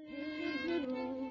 His throne.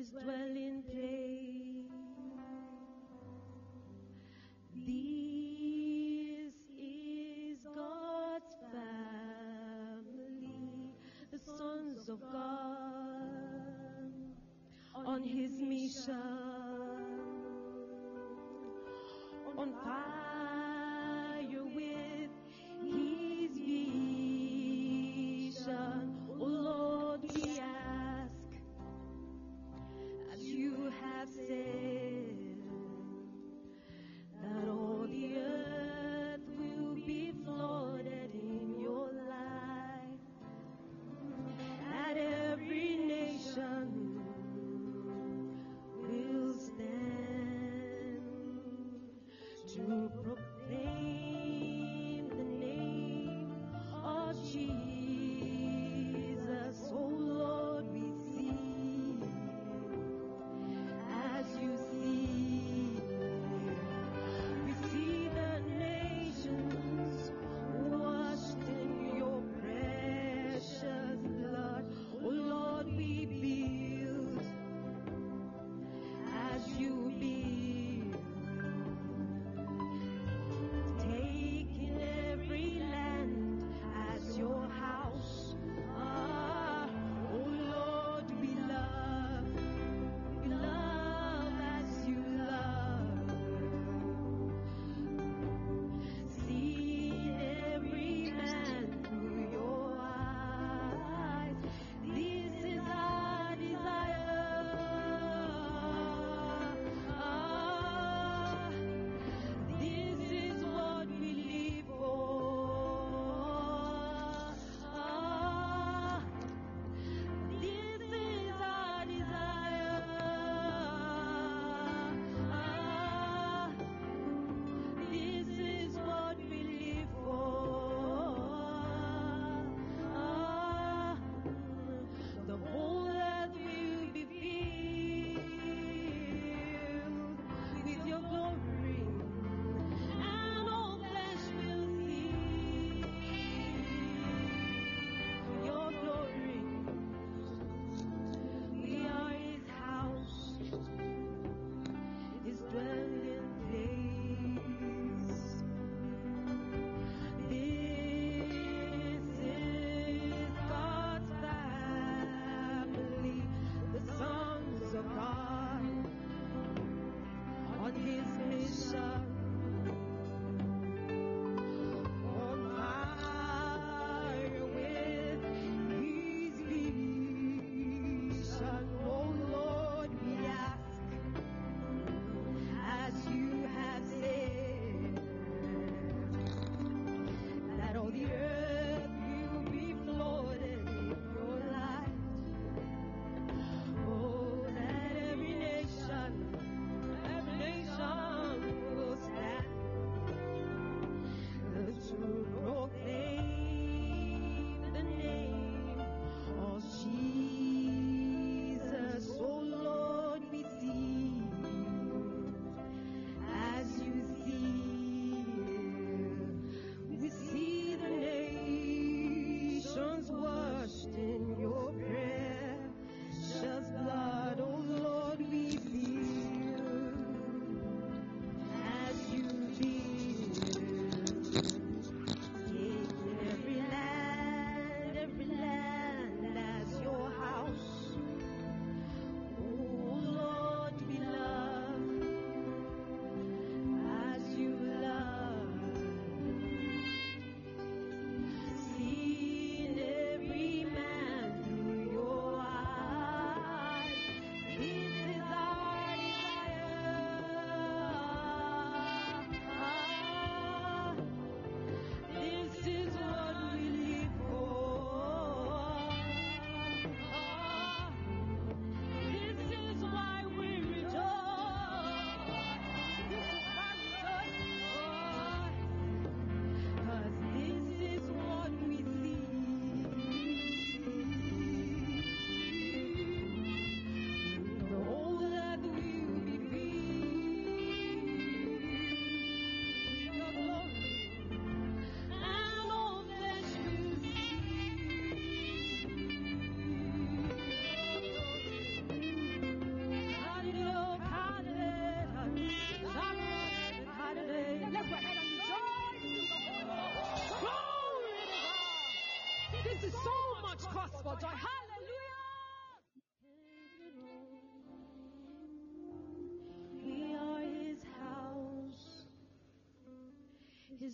his dwelling place. This is God's family, the sons of God, on his mission, on path.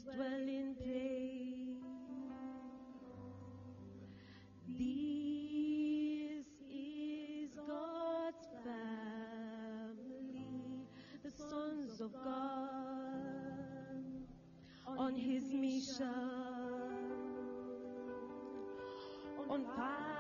In place. This is God's family, the sons of God on his mission, on fire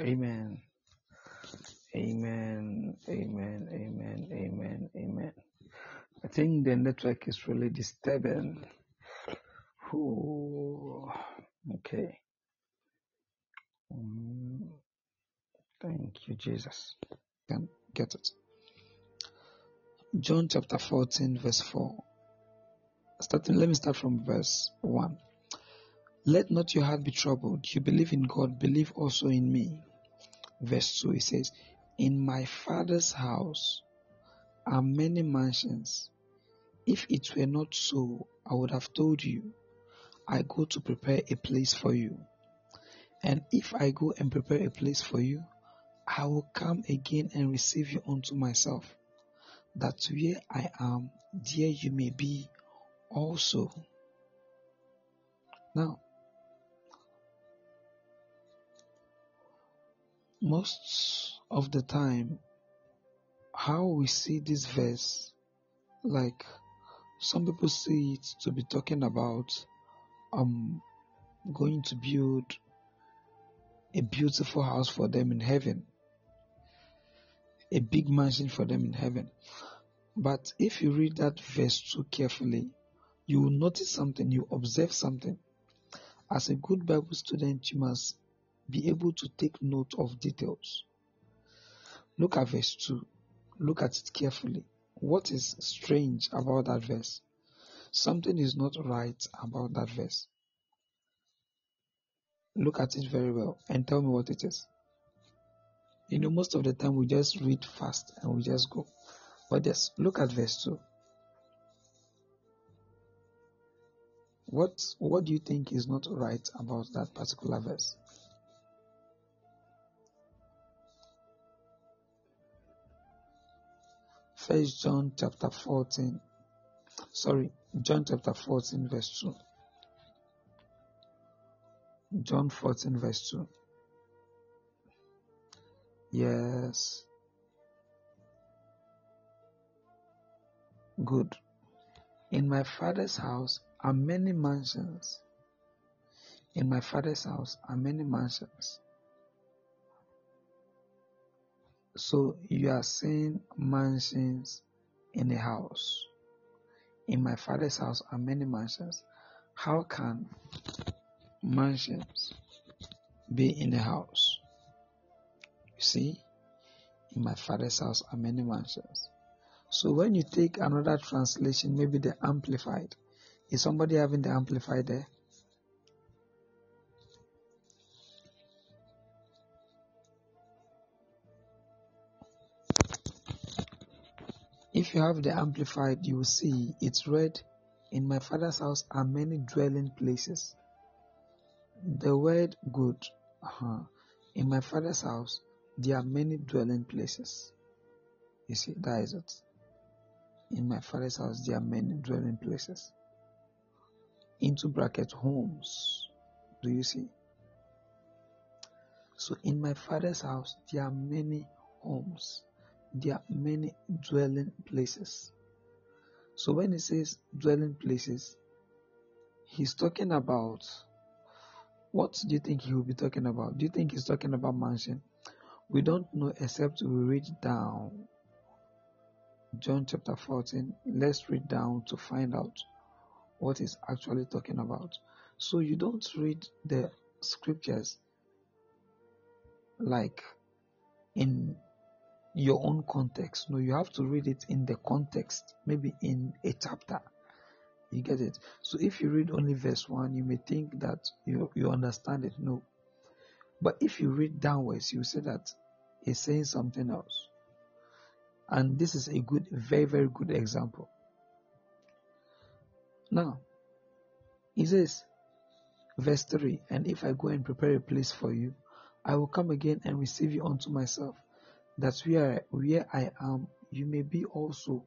Amen. Amen. Amen. Amen. Amen. Amen. I think the network is really disturbing. Ooh, okay. Mm, thank you, Jesus. Can get it. John chapter 14, verse 4. Starting, let me start from verse 1. Let not your heart be troubled. You believe in God, believe also in me. Verse 2, it says, In my Father's house are many mansions. If it were not so, I would have told you, I go to prepare a place for you. And if I go and prepare a place for you, I will come again and receive you unto myself, that where I am, there you may be also. Now, most of the time, how we see this verse, like some people see it to be talking about um going to build a beautiful house for them in heaven, a big mansion for them in heaven. But if you read that verse too carefully, you will notice something, you observe something. As a good Bible student, you must be able to take note of details. Look at verse 2. Look at it carefully. What is strange about that verse? Something is not right about that verse. Look at it very well and tell me what it is. You know, most of the time we just read fast and we just go. But just look at verse 2. What what do you think is not right about that particular verse? First John chapter 14. Sorry, John chapter 14, verse 2. John 14, verse 2. Yes. Good. In my father's house are many mansions. In my father's house are many mansions. So you are saying mansions in a house. In my father's house are many mansions. How can mansions be in a house? You see, in my father's house are many mansions. So when you take another translation, maybe the Amplified, is somebody having the Amplified there? If you have the Amplified, you will see it's read, In my father's house are many dwelling places. The word good, uh-huh. in my father's house, there are many dwelling places. You see, that is it. In my father's house, there are many dwelling places. Into bracket homes. Do you see? So, in my father's house, there are many homes. There are many dwelling places. So, when he says dwelling places, he's talking about what do you think he will be talking about? Do you think he's talking about mansion? We don't know except we read down John chapter 14. Let's read down to find out what he's actually talking about. So you don't read the scriptures like in your own context. No, you have to read it in the context, maybe in a chapter. You get it? So if you read only verse 1, you may think that you, you understand it. No. But if you read downwards, you see that it's saying something else. And this is a good, very, very good example. Now, he says, verse 3 And if I go and prepare a place for you, I will come again and receive you unto myself, that where, where I am, you may be also.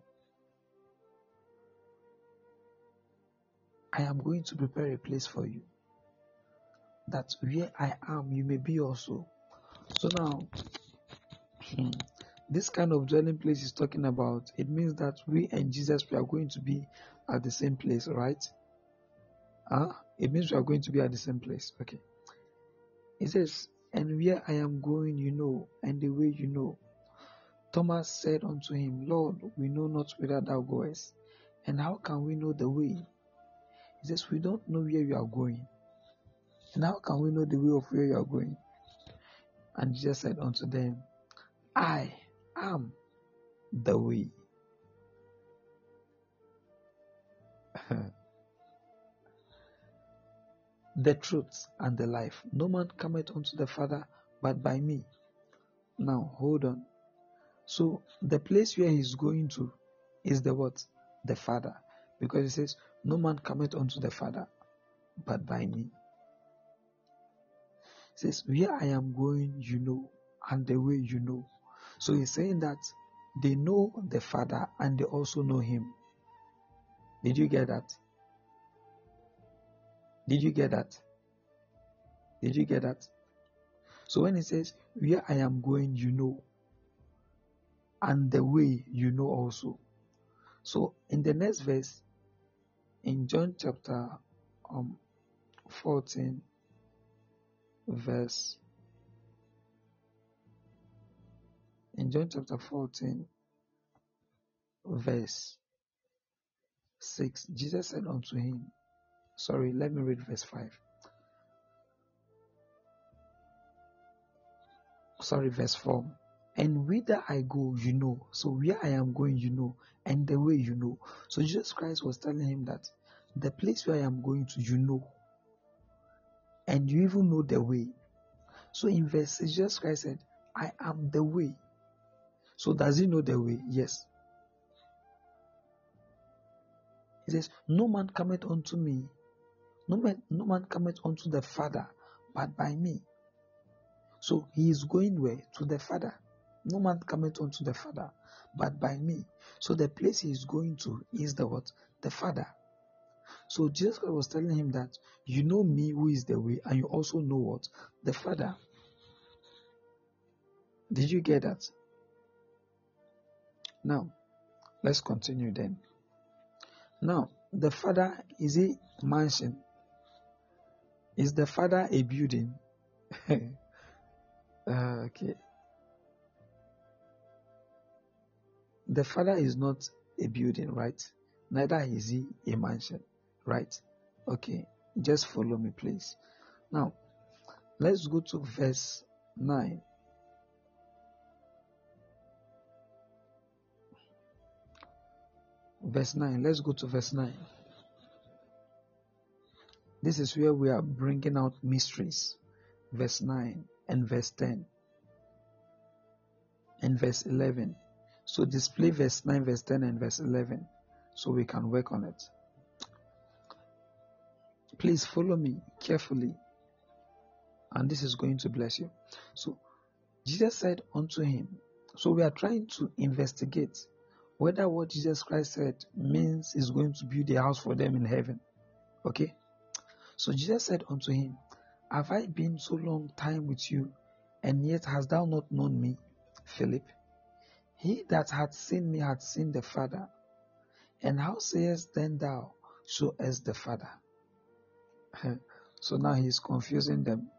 I am going to prepare a place for you, that where I am, you may be also. So now, hmm, this kind of dwelling place is talking about, it means that we and Jesus, we are going to be at the same place, right? Huh? It means we are going to be at the same place. Okay. It says, And where I am going, you know, and the way you know. Thomas said unto him, Lord, we know not whither thou goest, and how can we know the way? He says, We don't know where you are going. And how can we know the way of where you are going? And Jesus said unto them, I am the way. the truth and the life. No man cometh unto the Father but by me. Now, hold on. So, the place where he's going to is the what? The Father. Because he says, No man cometh unto the Father but by me. He says, Where I am going, you know, and the way you know. So he's saying that they know the Father and they also know him. Did you get that? Did you get that? Did you get that? So when he says, Where I am going, you know, and the way you know also. So in the next verse, in John chapter um, 14, verse in John chapter 14, verse 6, Jesus said unto him, Sorry, let me read verse 5. Sorry, verse 4. And whither I go, you know. So where I am going, you know. And the way you know. So Jesus Christ was telling him that the place where I am going to, you know. And you even know the way. So in verse 6, Jesus Christ said, I am the way. So does he know the way? Yes. He says, No man cometh unto me, no man, no man cometh unto the Father, but by me. So he is going where? To the Father. No man cometh unto the Father, but by me. So the place he is going to is the what? The Father. So Jesus Christ was telling him that you know me who is the way, and you also know what? The Father. Did you get that? Now, let's continue then. Now, the Father is a mansion. Is the Father a building? uh, okay. The Father is not a building, right? Neither is he a mansion, right? Okay. Just follow me, please. Now, let's go to verse 9. Verse 9. Let's go to verse 9. This is where we are bringing out mysteries. Verse 9 and verse 10 and verse 11. So display verse 9, verse 10, and verse 11 so we can work on it. Please follow me carefully, and this is going to bless you. So Jesus said unto him, So we are trying to investigate whether what Jesus Christ said means he's going to build a house for them in heaven. Okay? So Jesus said unto him, Have I been so long time with you, and yet hast thou not known me, Philip? He that hath seen me hath seen the Father. And how sayest then thou, Show us the Father? so now he is confusing them.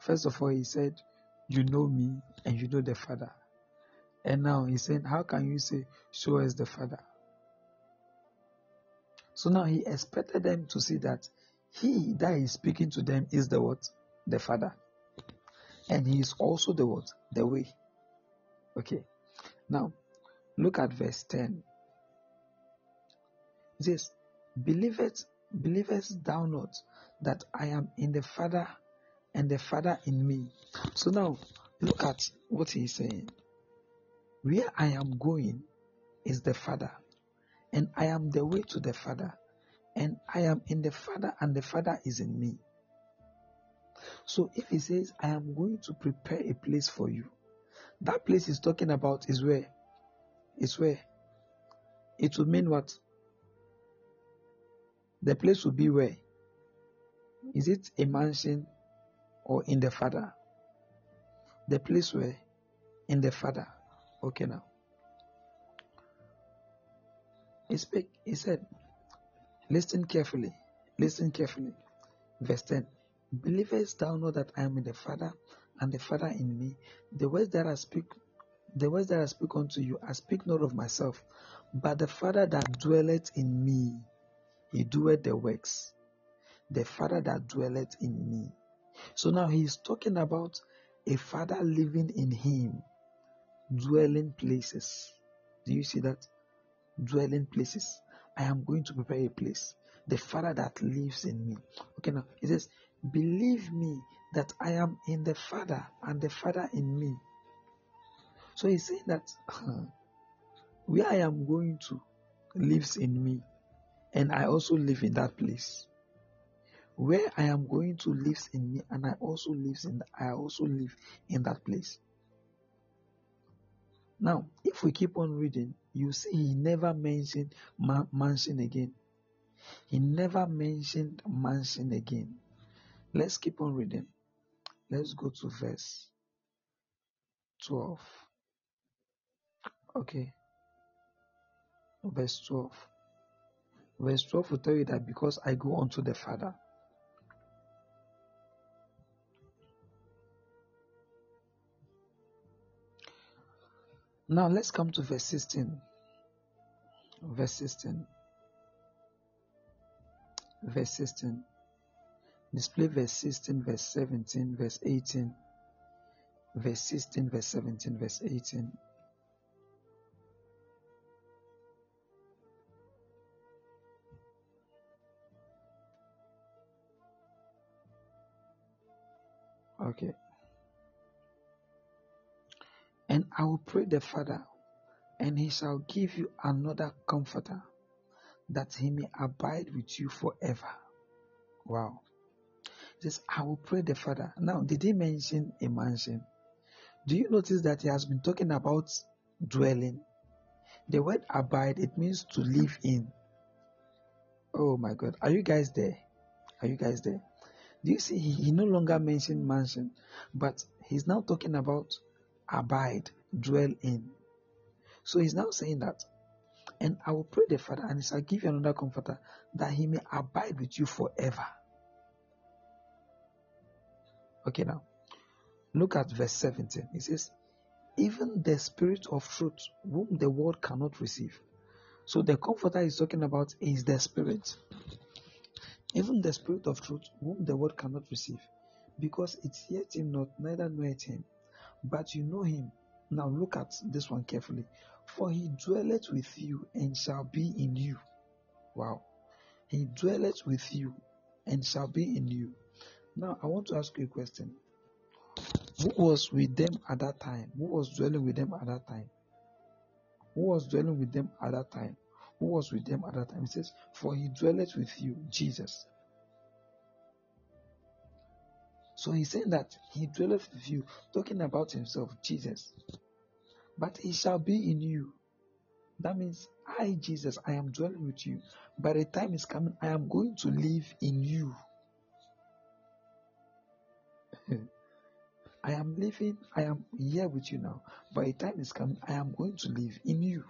First of all, he said, You know me and you know the Father. And now he's saying, How can you say, Show us the Father? So now he expected them to see that he that is speaking to them is the what? The Father. And he is also the what? The way. Okay. Now, look at verse 10. It says, Believest, believest thou not that I am in the Father and the Father in me? So now, look at what he is saying. Where I am going is the Father, and I am the way to the Father, and I am in the Father, and the Father is in me. So if he says, I am going to prepare a place for you, that place he's talking about is where? Is where? It will mean what? The place will be where? Is it a mansion or in the Father? The place where? In the Father. Okay now. He speak he said, Listen carefully. Listen carefully. Verse 10. Believest thou not that I am in the Father, and the Father in me? The words that I speak, the words that I speak unto you, I speak not of myself, but the Father that dwelleth in me, he doeth the works. The Father that dwelleth in me. So now he is talking about a Father living in him, dwelling places. Do you see that? Dwelling places. I am going to prepare a place. The Father that lives in me. Okay, now he says, Believe me that I am in the Father and the Father in me. So he's saying that where I am going to lives in me, and I also live in that place. Where I am going to lives in me, and I also lives in I also live in that place. Now, if we keep on reading, you see he never mentioned ma- mansion again. He never mentioned mansion again. Let's keep on reading. Let's go to verse 12. Okay. Verse 12. Verse 12 will tell you that because I go unto the Father. Now let's come to verse 16. Verse 16. Verse 16. Display verse 16, verse 17, verse 18. Verse 16, verse 17, verse 18. Okay. And I will pray the Father, and he shall give you another comforter, that he may abide with you forever. Wow. Says, I will pray the Father. Now, did he mention a mansion? Do you notice that he has been talking about dwelling? The word abide, it means to live in. Oh my God. Are you guys there? Are you guys there? Do you see? He, he no longer mentioned mansion, but he's now talking about abide, dwell in. So he's now saying that, and I will pray the Father, and he shall give you another comforter, that he may abide with you forever. Okay, now look at verse 17. It says, Even the Spirit of truth, whom the world cannot receive. So the comforter is talking about is the Spirit. Even the Spirit of truth, whom the world cannot receive, because it yet him not, neither knoweth him but you know him. Now look at this one carefully. For he dwelleth with you and shall be in you. Wow. He dwelleth with you and shall be in you. Now I want to ask you a question. Who was with them at that time? Who was dwelling with them at that time? Who was dwelling with them at that time? Who was with them at that time? It says, For he dwelleth with you, Jesus. So he's saying that he dwelleth with you, talking about himself, Jesus. But he shall be in you. That means I, Jesus, I am dwelling with you. By the time is coming, I am going to live in you. I am living, I am here with you now. By the time is coming, I am going to live in you.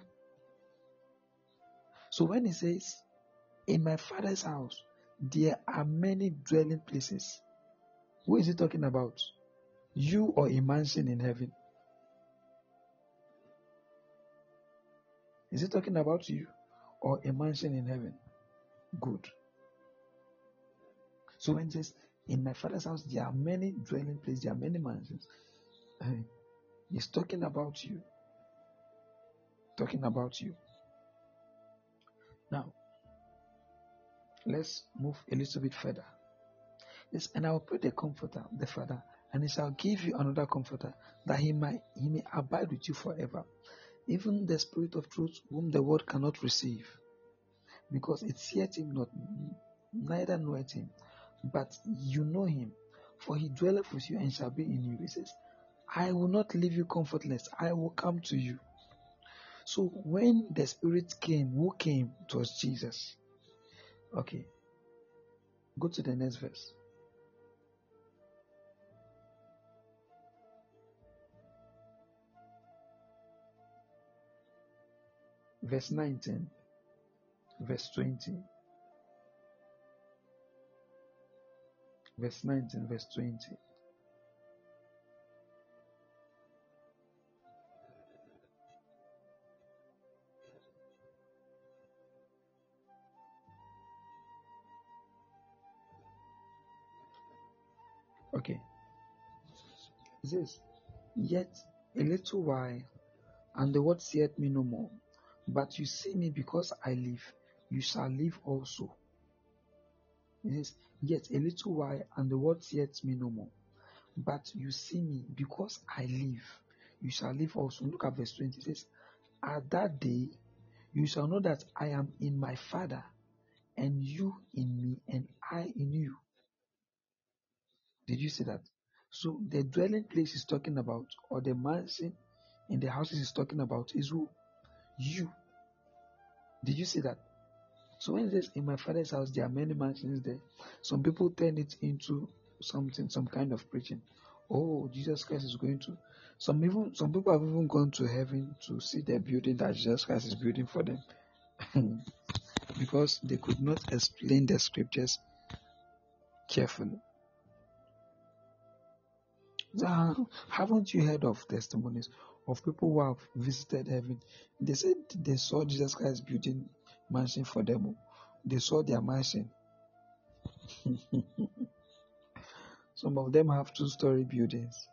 So when he says, In my father's house, there are many dwelling places. Who is he talking about? You or a mansion in heaven? Is he talking about you or a mansion in heaven? Good. So when he says, In my father's house, there are many dwelling places, there are many mansions. He's talking about you. Talking about you. Now, let's move a little bit further. Yes, and I will put the comforter, the Father, and he shall give you another comforter, that he might he may abide with you forever. Even the Spirit of truth, whom the world cannot receive, because it seeth him not, neither knoweth him, but you know him, for he dwelleth with you and shall be in you. He says, I will not leave you comfortless, I will come to you. So when the Spirit came, who came? It was Jesus. Okay. Go to the next verse. verse 19, verse 20. Verse 19, verse 20. Okay. It says, Yet a little while, and the word saith me no more. But you see me because I live, you shall live also. Yes, yet a little while, and the word saith me no more. But you see me because I live, you shall live also. Look at verse 20. It says, At that day you shall know that I am in my Father, and you in me, and I in you. Did you see that? So the dwelling place is talking about, or the mansion in the houses is talking about, is who? You. Did you see that? So when it says in my father's house there are many mansions there, some people turn it into something, some kind of preaching. Oh, Jesus Christ is going to. Some even some people have even gone to heaven to see the building that Jesus Christ is building for them, because they could not explain the scriptures carefully. So, uh, haven't you heard of testimonies of people who have visited heaven? They said they saw Jesus Christ building mansion for them. Oh. They saw their mansion. Some of them have two-story buildings.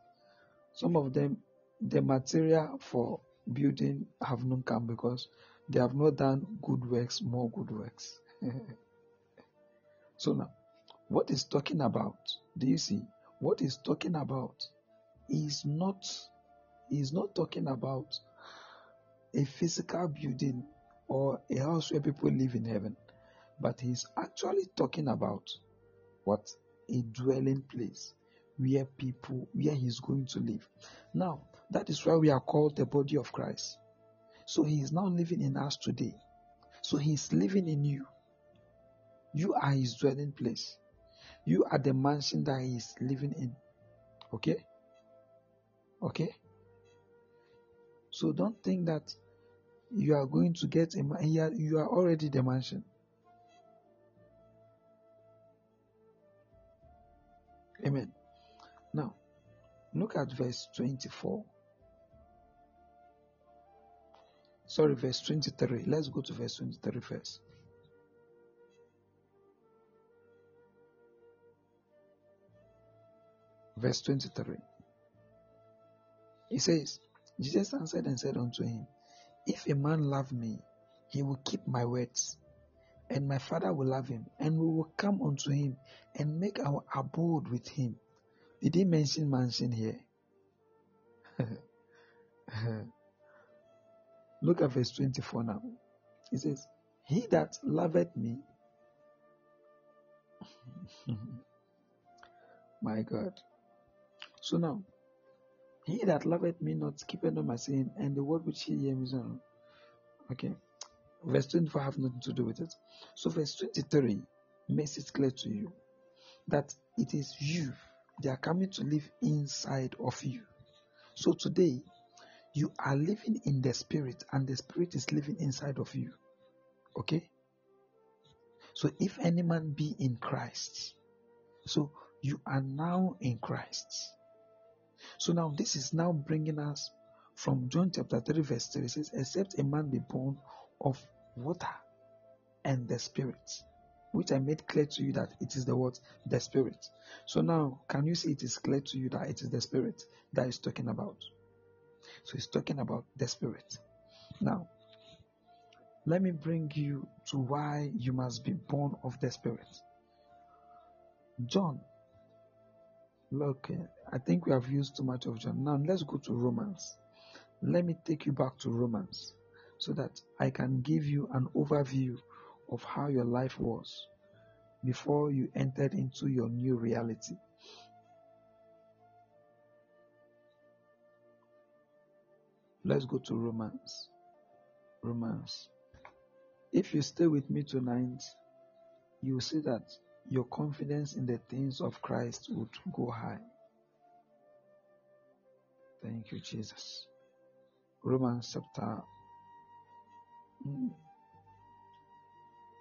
Some of them, the material for building have not come because they have not done good works, more good works. so now, what is talking about? Do you see? What is talking about is not is not talking about a physical building or a house where people live in heaven, but he's actually talking about what a dwelling place where people where he's going to live. Now, that is why we are called the body of Christ. So he is now living in us today. So he's living in you. You are his dwelling place. You are the mansion that he is living in. Okay? Okay? So don't think that you are going to get a man. You are already the mansion. Amen. Now, look at verse 24. Sorry, verse 23. Let's go to verse 23 first. Verse 23. He says, Jesus answered and said unto him, If a man love me, he will keep my words, and my Father will love him, and we will come unto him and make our abode with him. Did he mention mansion here? Look at verse 24 now. He says, He that loveth me, my God. So now, he that loveth me not keepeth not my saying, and the word which he hears not. Okay. Verse 24 have nothing to do with it. So verse 23 makes it clear to you that it is you. They are coming to live inside of you. So today, you are living in the spirit, and the spirit is living inside of you. Okay? So if any man be in Christ, so you are now in Christ. So now this is now bringing us from John chapter 3 verse 3 it says, except a man be born of water and the spirit, which I made clear to you that it is the word, the spirit. So now can you see it is clear to you that it is the spirit that is talking about? So he's talking about the spirit. Now, let me bring you to why you must be born of the spirit. John Look, I think we have used too much of John. Now let's go to Romans. Let me take you back to Romans so that I can give you an overview of how your life was before you entered into your new reality. Let's go to Romans. Romans. If you stay with me tonight, you will see that your confidence in the things of Christ would go high. Thank you, Jesus. Romans chapter.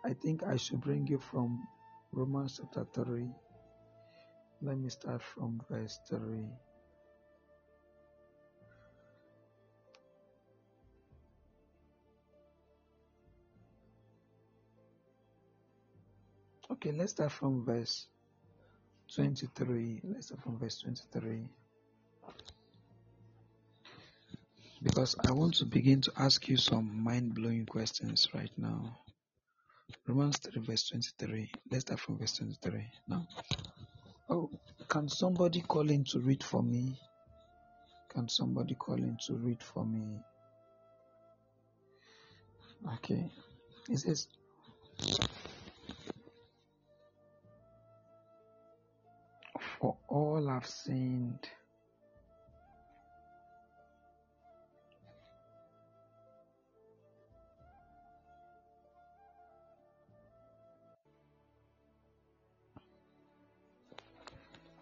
I think I should bring you from Romans chapter 3 Let me start from verse 3. Okay, let's start from verse 23. Let's start from verse 23. Because I want to begin to ask you some mind blowing questions right now. Romans 3, verse 23. Let's start from verse 23 now. Oh, can somebody call in to read for me? Can somebody call in to read for me? Okay. It says, For all have sinned.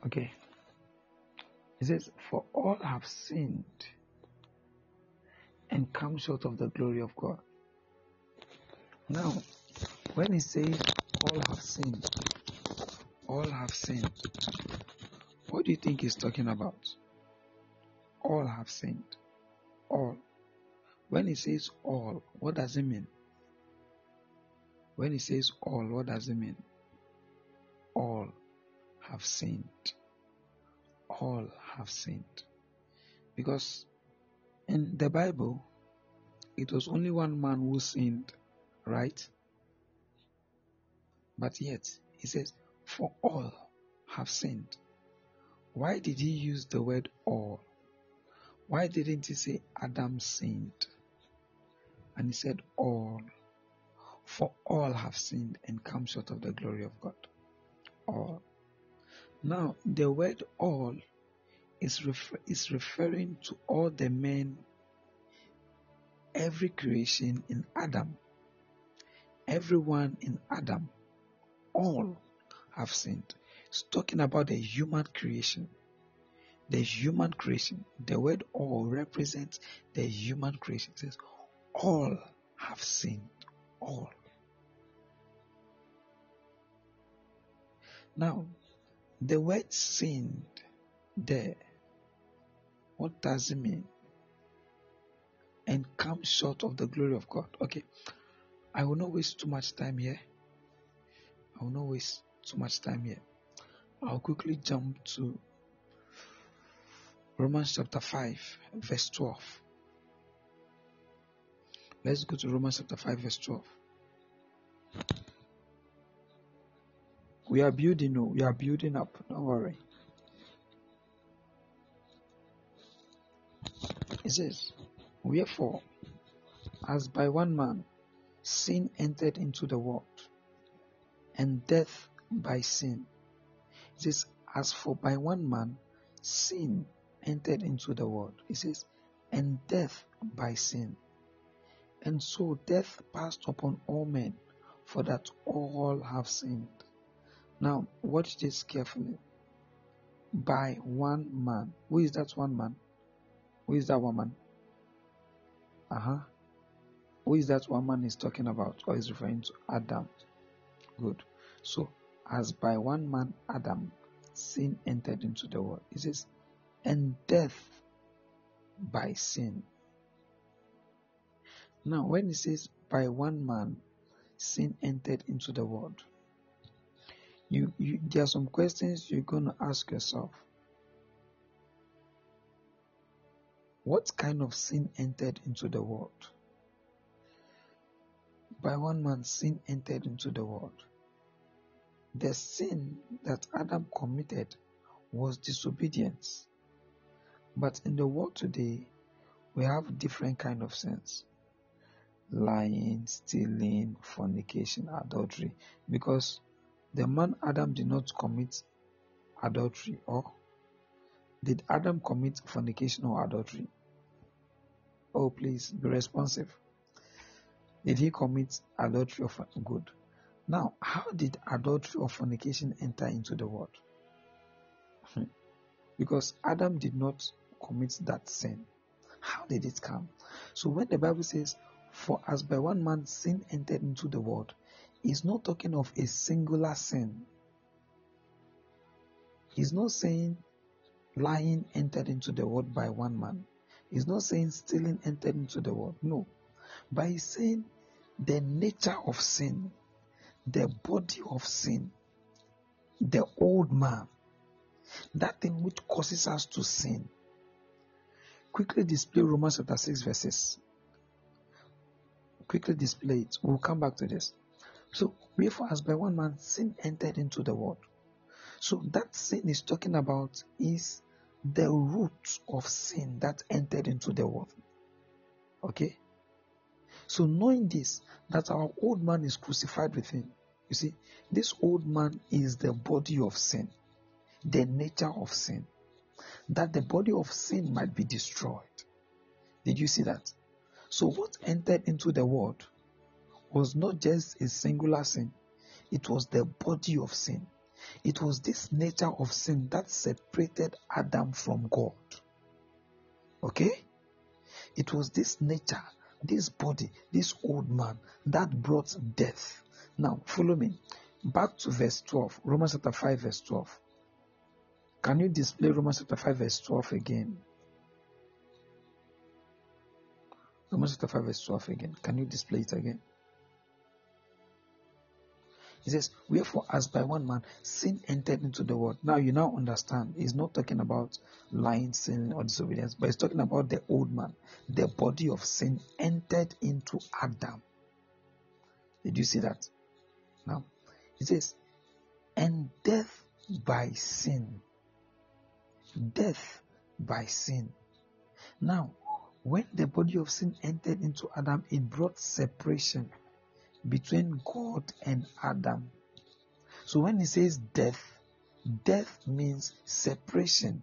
Okay. It says, For all have sinned and come short of the glory of God. Now, when he says all have sinned, all have sinned, what do you think he's talking about? All have sinned. All. When he says all, what does it mean? When he says all, what does it mean? All have sinned. All have sinned. Because in the Bible, it was only one man who sinned, right? But yet, he says, For all have sinned. Why did he use the word all? Why didn't he say Adam sinned? And he said all. For all have sinned and come short of the glory of God. All. Now, the word all is, refer- is referring to all the men, every creation in Adam, everyone in Adam, all have sinned. It's talking about the human creation. The human creation. The word all represents the human creation. It says, all have sinned. All. Now, the word sinned there, what does it mean? And come short of the glory of God. Okay, I will not waste too much time here. I will not waste too much time here. I'll quickly jump to Romans chapter 5, verse 12. Let's go to Romans chapter 5, verse 12. We are building, no, we are building up. Don't worry. It says, Wherefore, as by one man sin entered into the world, and death by sin. It says, As for by one man sin entered into the world. It says, and death by sin. And so death passed upon all men, for that all have sinned. Now, watch this carefully. By one man. Who is that one man? Who is that woman? Uh huh. Who is that woman is talking about or is referring to Adam? Good. So, as by one man, Adam, sin entered into the world. It says, and death by sin. Now, when it says by one man, sin entered into the world, you, you there are some questions you're going to ask yourself. What kind of sin entered into the world? By one man, sin entered into the world. The sin that Adam committed was disobedience. But in the world today, we have different kind of sins. Lying, stealing, fornication, adultery. Because the man Adam did not commit adultery or did Adam commit fornication or adultery? Oh, please be responsive. Did he commit adultery or good? Now, how did adultery or fornication enter into the world? Hmm. because Adam did not commit that sin. How did it come? So when the Bible says, For as by one man sin entered into the world, it's not talking of a singular sin. He's not saying lying entered into the world by one man. He's not saying stealing entered into the world. No. He's saying the nature of sin, the body of sin, the old man, that thing which causes us to sin. Quickly display Romans chapter 6 verses. Quickly display it. We'll come back to this. So, wherefore, as by one man sin entered into the world. So, that sin is talking about is the root of sin that entered into the world. Okay? So, knowing this, that our old man is crucified with him. You see, this old man is the body of sin, the nature of sin, that the body of sin might be destroyed. Did you see that? So, what entered into the world was not just a singular sin, it was the body of sin. It was this nature of sin that separated Adam from God. Okay? It was this nature, this body, this old man that brought death. Now, follow me. Back to verse 12, Romans chapter 5, verse 12. Can you display Romans chapter 5, verse 12 again? Romans chapter 5, verse 12 again. Can you display it again? He says, Wherefore, as by one man sin entered into the world. Now you now understand. He's not talking about lying, sin, or disobedience, but he's talking about the old man. The body of sin entered into Adam. Did you see that? Now, he says, and death by sin. Death by sin. Now, when the body of sin entered into Adam, it brought separation between God and Adam. So when he says death, death means separation.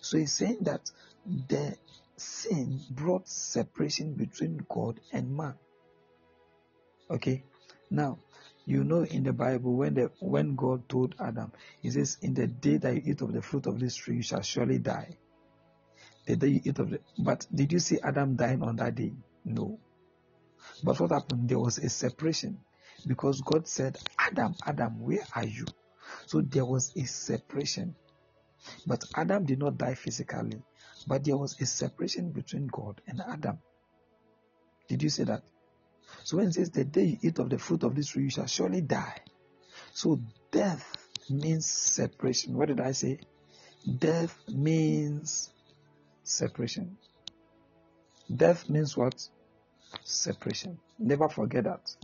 So he's saying that the sin brought separation between God and man. Okay? Now, you know in the Bible when the when God told Adam, he says, In the day that you eat of the fruit of this tree, you shall surely die. The day you eat of the but did you see Adam dying on that day? No. But what happened? There was a separation because God said, Adam, Adam, where are you? So there was a separation. But Adam did not die physically, but there was a separation between God and Adam. Did you see that? So when it says, The day you eat of the fruit of this tree, you shall surely die. So death means separation. What did I say? Death means separation. Death means what? separation. Never forget that.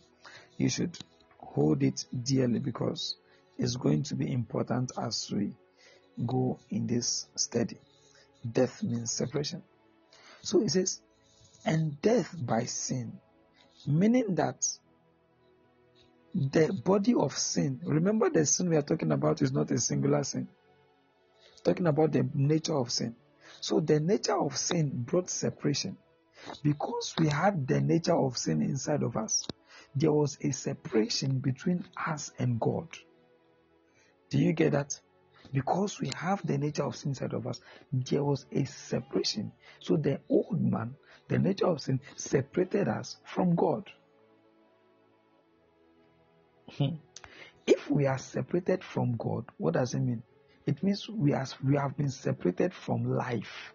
You should hold it dearly because it's going to be important as we go in this study. Death means separation. So it says, and death by sin, meaning that the body of sin, remember the sin we are talking about is not a singular sin. Talking about the nature of sin. So the nature of sin brought separation. Because we had the nature of sin inside of us, there was a separation between us and God. Do you get that? Because we have the nature of sin inside of us, there was a separation. So the old man, the nature of sin, separated us from God. Hmm. if we are separated from God, what does it mean? It means we, are, we have been separated from life.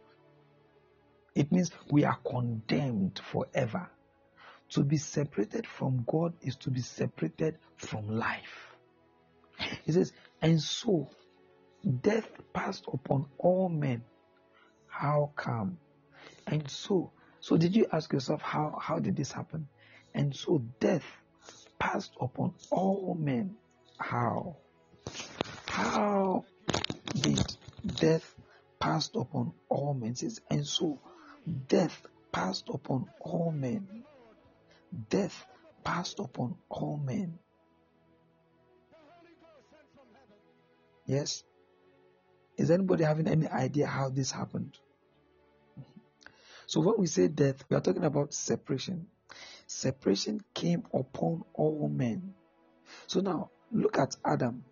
It means we are condemned forever. To be separated from God is to be separated from life. He says, and so death passed upon all men. How come? And so, so did you ask yourself how, how did this happen? And so death passed upon all men. How? How did death passed upon all men? And so Death passed upon all men. Death passed upon all men. Yes? Is anybody having any idea how this happened? So, when we say death, we are talking about separation. Separation came upon all men. So, now look at Adam.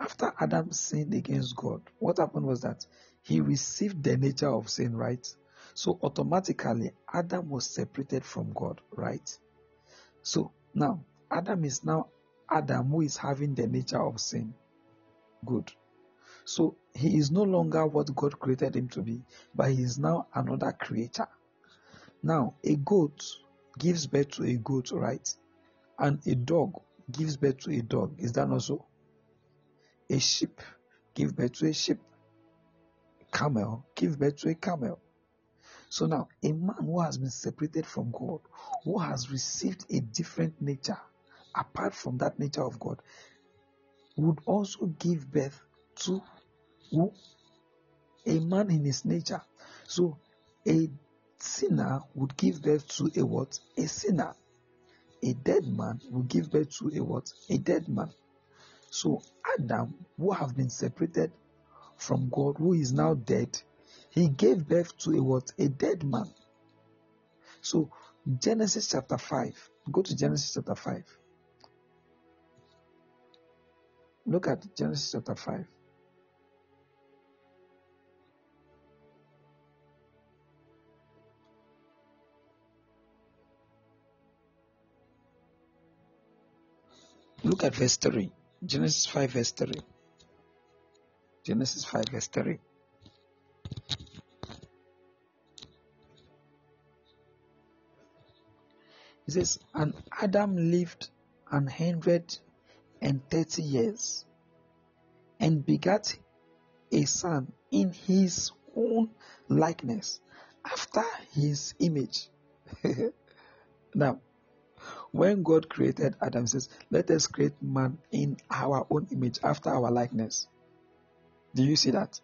After Adam sinned against God, what happened was that he received the nature of sin, right? So automatically, Adam was separated from God, right? So now, Adam is now Adam who is having the nature of sin. Good. So he is no longer what God created him to be, but he is now another creator. Now, a goat gives birth to a goat, right? And a dog gives birth to a dog. Is that not so? A sheep gives birth to a sheep. Camel gives birth to a camel. So now, a man who has been separated from God, who has received a different nature apart from that nature of God, would also give birth to? A man in his nature. So a sinner would give birth to a what? A sinner. A dead man would give birth to a what? A dead man. So Adam, who have been separated from God, who is now dead, he gave birth to a what? A dead man. So Genesis chapter 5. Go to Genesis chapter 5. Look at Genesis chapter 5. Look at verse 3. Genesis 5, verse 3. Genesis 5, verse 3. It says, And Adam lived an hundred and thirty years and begat a son in his own likeness after his image. now, when God created Adam, says, Let us create man in our own image, after our likeness. Do you see that?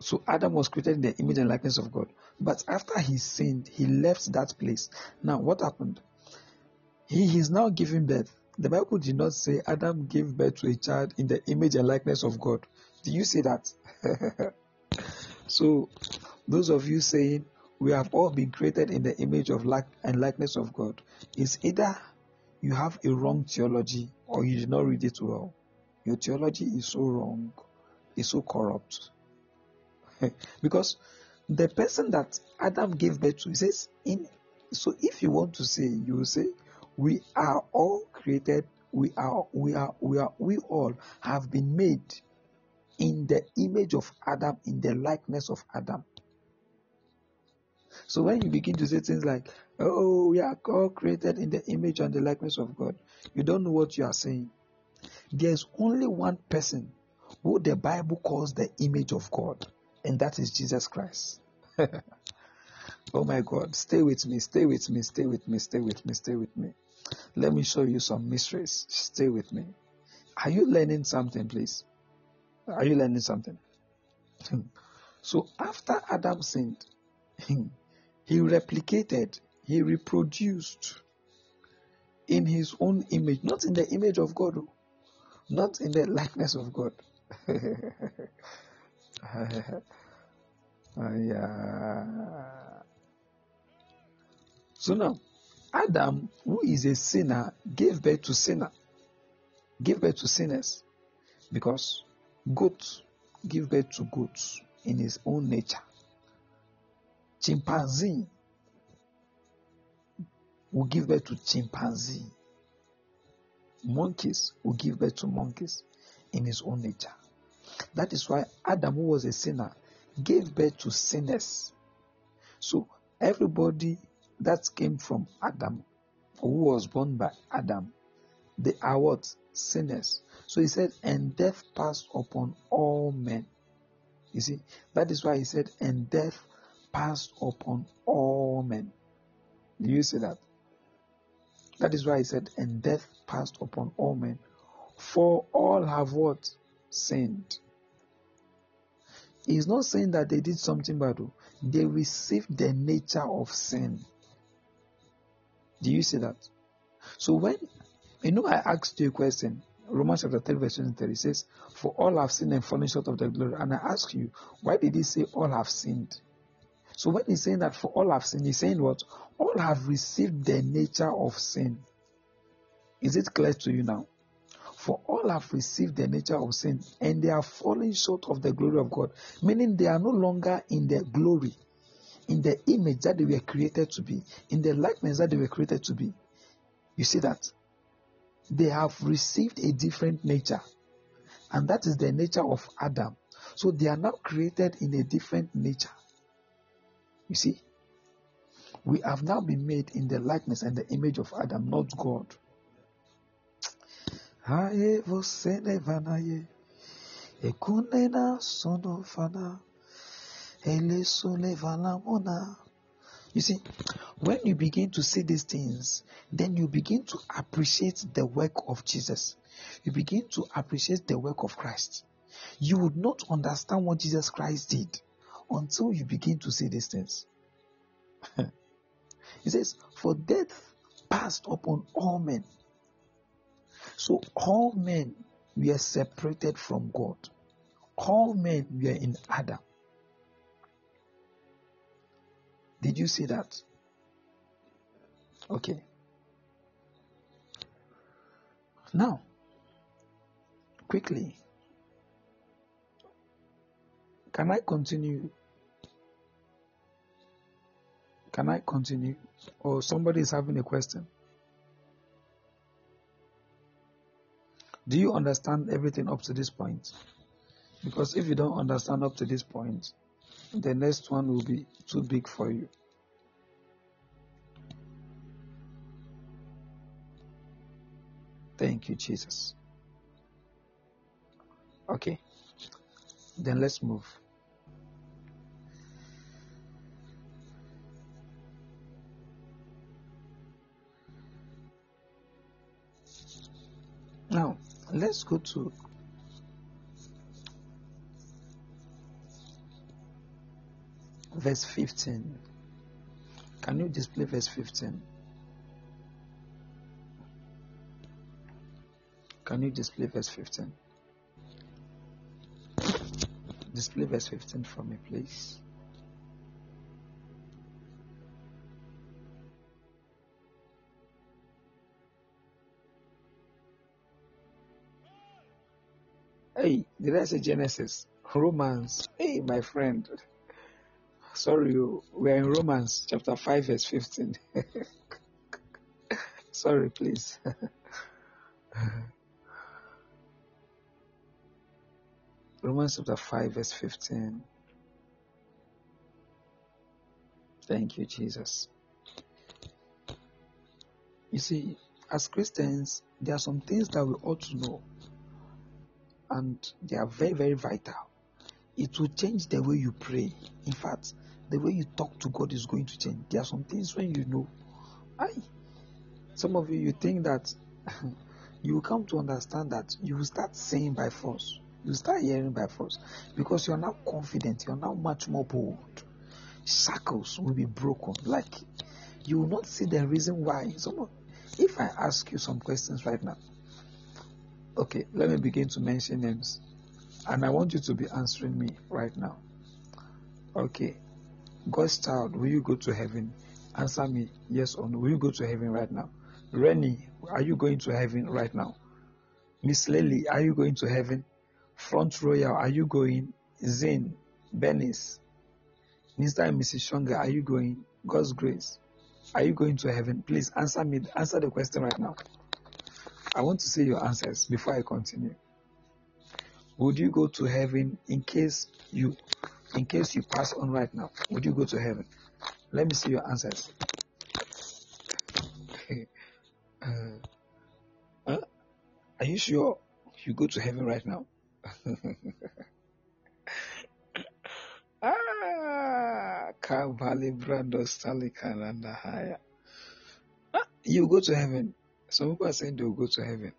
So Adam was created in the image and likeness of God. But after he sinned, he left that place. Now, what happened? He is now giving birth. The Bible did not say Adam gave birth to a child in the image and likeness of God. Do you see that? so, those of you saying we have all been created in the image of like and likeness of God. It's either you have a wrong theology or you did not read it well. Your theology is so wrong, it's so corrupt. because the person that Adam gave birth to says in so if you want to say you will say we are all created we are we are we are we all have been made in the image of Adam in the likeness of Adam so when you begin to say things like, oh, we are all created in the image and the likeness of God, you don't know what you are saying. There's only one person who the Bible calls the image of God, and that is Jesus Christ. oh my God, stay with me, stay with me, stay with me, stay with me, stay with me. Let me show you some mysteries. Stay with me. Are you learning something, please? Are you learning something? so after Adam sinned, he replicated, he reproduced in his own image, not in the image of God, oh. not in the likeness of God. so now, Adam, who is a sinner, gave birth to sinner, gave birth to sinners, because goats give birth to goats in his own nature chimpanzee will give birth to chimpanzee. Monkeys will give birth to monkeys in his own nature. That is why Adam, who was a sinner, gave birth to sinners. So everybody that came from Adam, who was born by Adam, they are what? Sinners. So he said, and death passed upon all men. You see, that is why he said, and death passed upon all men. Do you see that? That is why he said, and death passed upon all men. For all have what? Sinned. He's not saying that they did something bad. They received the nature of sin. Do you see that? So when, you know, I asked you a question. Romans chapter 3 verse 23 says, For all have sinned and fallen short of the glory. And I ask you, why did he say all have sinned? So when he's saying that for all have sinned, he's saying what? All have received the nature of sin. Is it clear to you now? For all have received the nature of sin and they are falling short of the glory of God, meaning they are no longer in the glory, in the image that they were created to be, in the likeness that they were created to be. You see that? They have received a different nature. And that is the nature of Adam. So they are now created in a different nature. You see? We have now been made in the likeness and the image of Adam, not God. You see, when you begin to see these things, then you begin to appreciate the work of Jesus. You begin to appreciate the work of Christ. You would not understand what Jesus Christ did until you begin to see these things. he says, For death passed upon all men. So all men were separated from God. All men were in Adam. Did you see that? Okay. Now, quickly, can I continue? Can I continue? Or somebody is having a question? Do you understand everything up to this point? Because if you don't understand up to this point, the next one will be too big for you. Thank you, Jesus. Okay, then let's move. Now, let's go to verse 15. Can you display verse 15? Can you display verse 15? Display verse 15 for me, please. Hey, did I say Genesis? Romans. Hey, my friend. Sorry, we're in Romans chapter 5, verse 15. Sorry, please. Romans chapter 5, verse 15. Thank you, Jesus. You see, as Christians, there are some things that we ought to know, and they are very, very vital. It will change the way you pray. In fact, the way you talk to God is going to change. There are some things when you know. I, some of you, you think that you will come to understand that you will start saying by force. You start hearing by force because you are now confident. You are now much more bold. Circles will be broken. Like you will not see the reason why. Someone, if I ask you some questions right now, okay, let me begin to mention names, and I want you to be answering me right now. Okay, God's child, will you go to heaven? Answer me yes or no. Will you go to heaven right now? Rennie, are you going to heaven right now? Miss Lily, are you going to heaven? Front Royal, are you going? Zane, Benis, Mr. and Mrs. Shonga, are you going? God's grace, are you going to heaven? Please answer me. Answer the question right now. I want to see your answers before I continue. Would you go to heaven in case you in case you pass on right now, would you go to heaven? Let me see your answers. uh, huh? Are you sure you go to heaven right now? ah, ah, you go to heaven. Some people are saying they will go to heaven.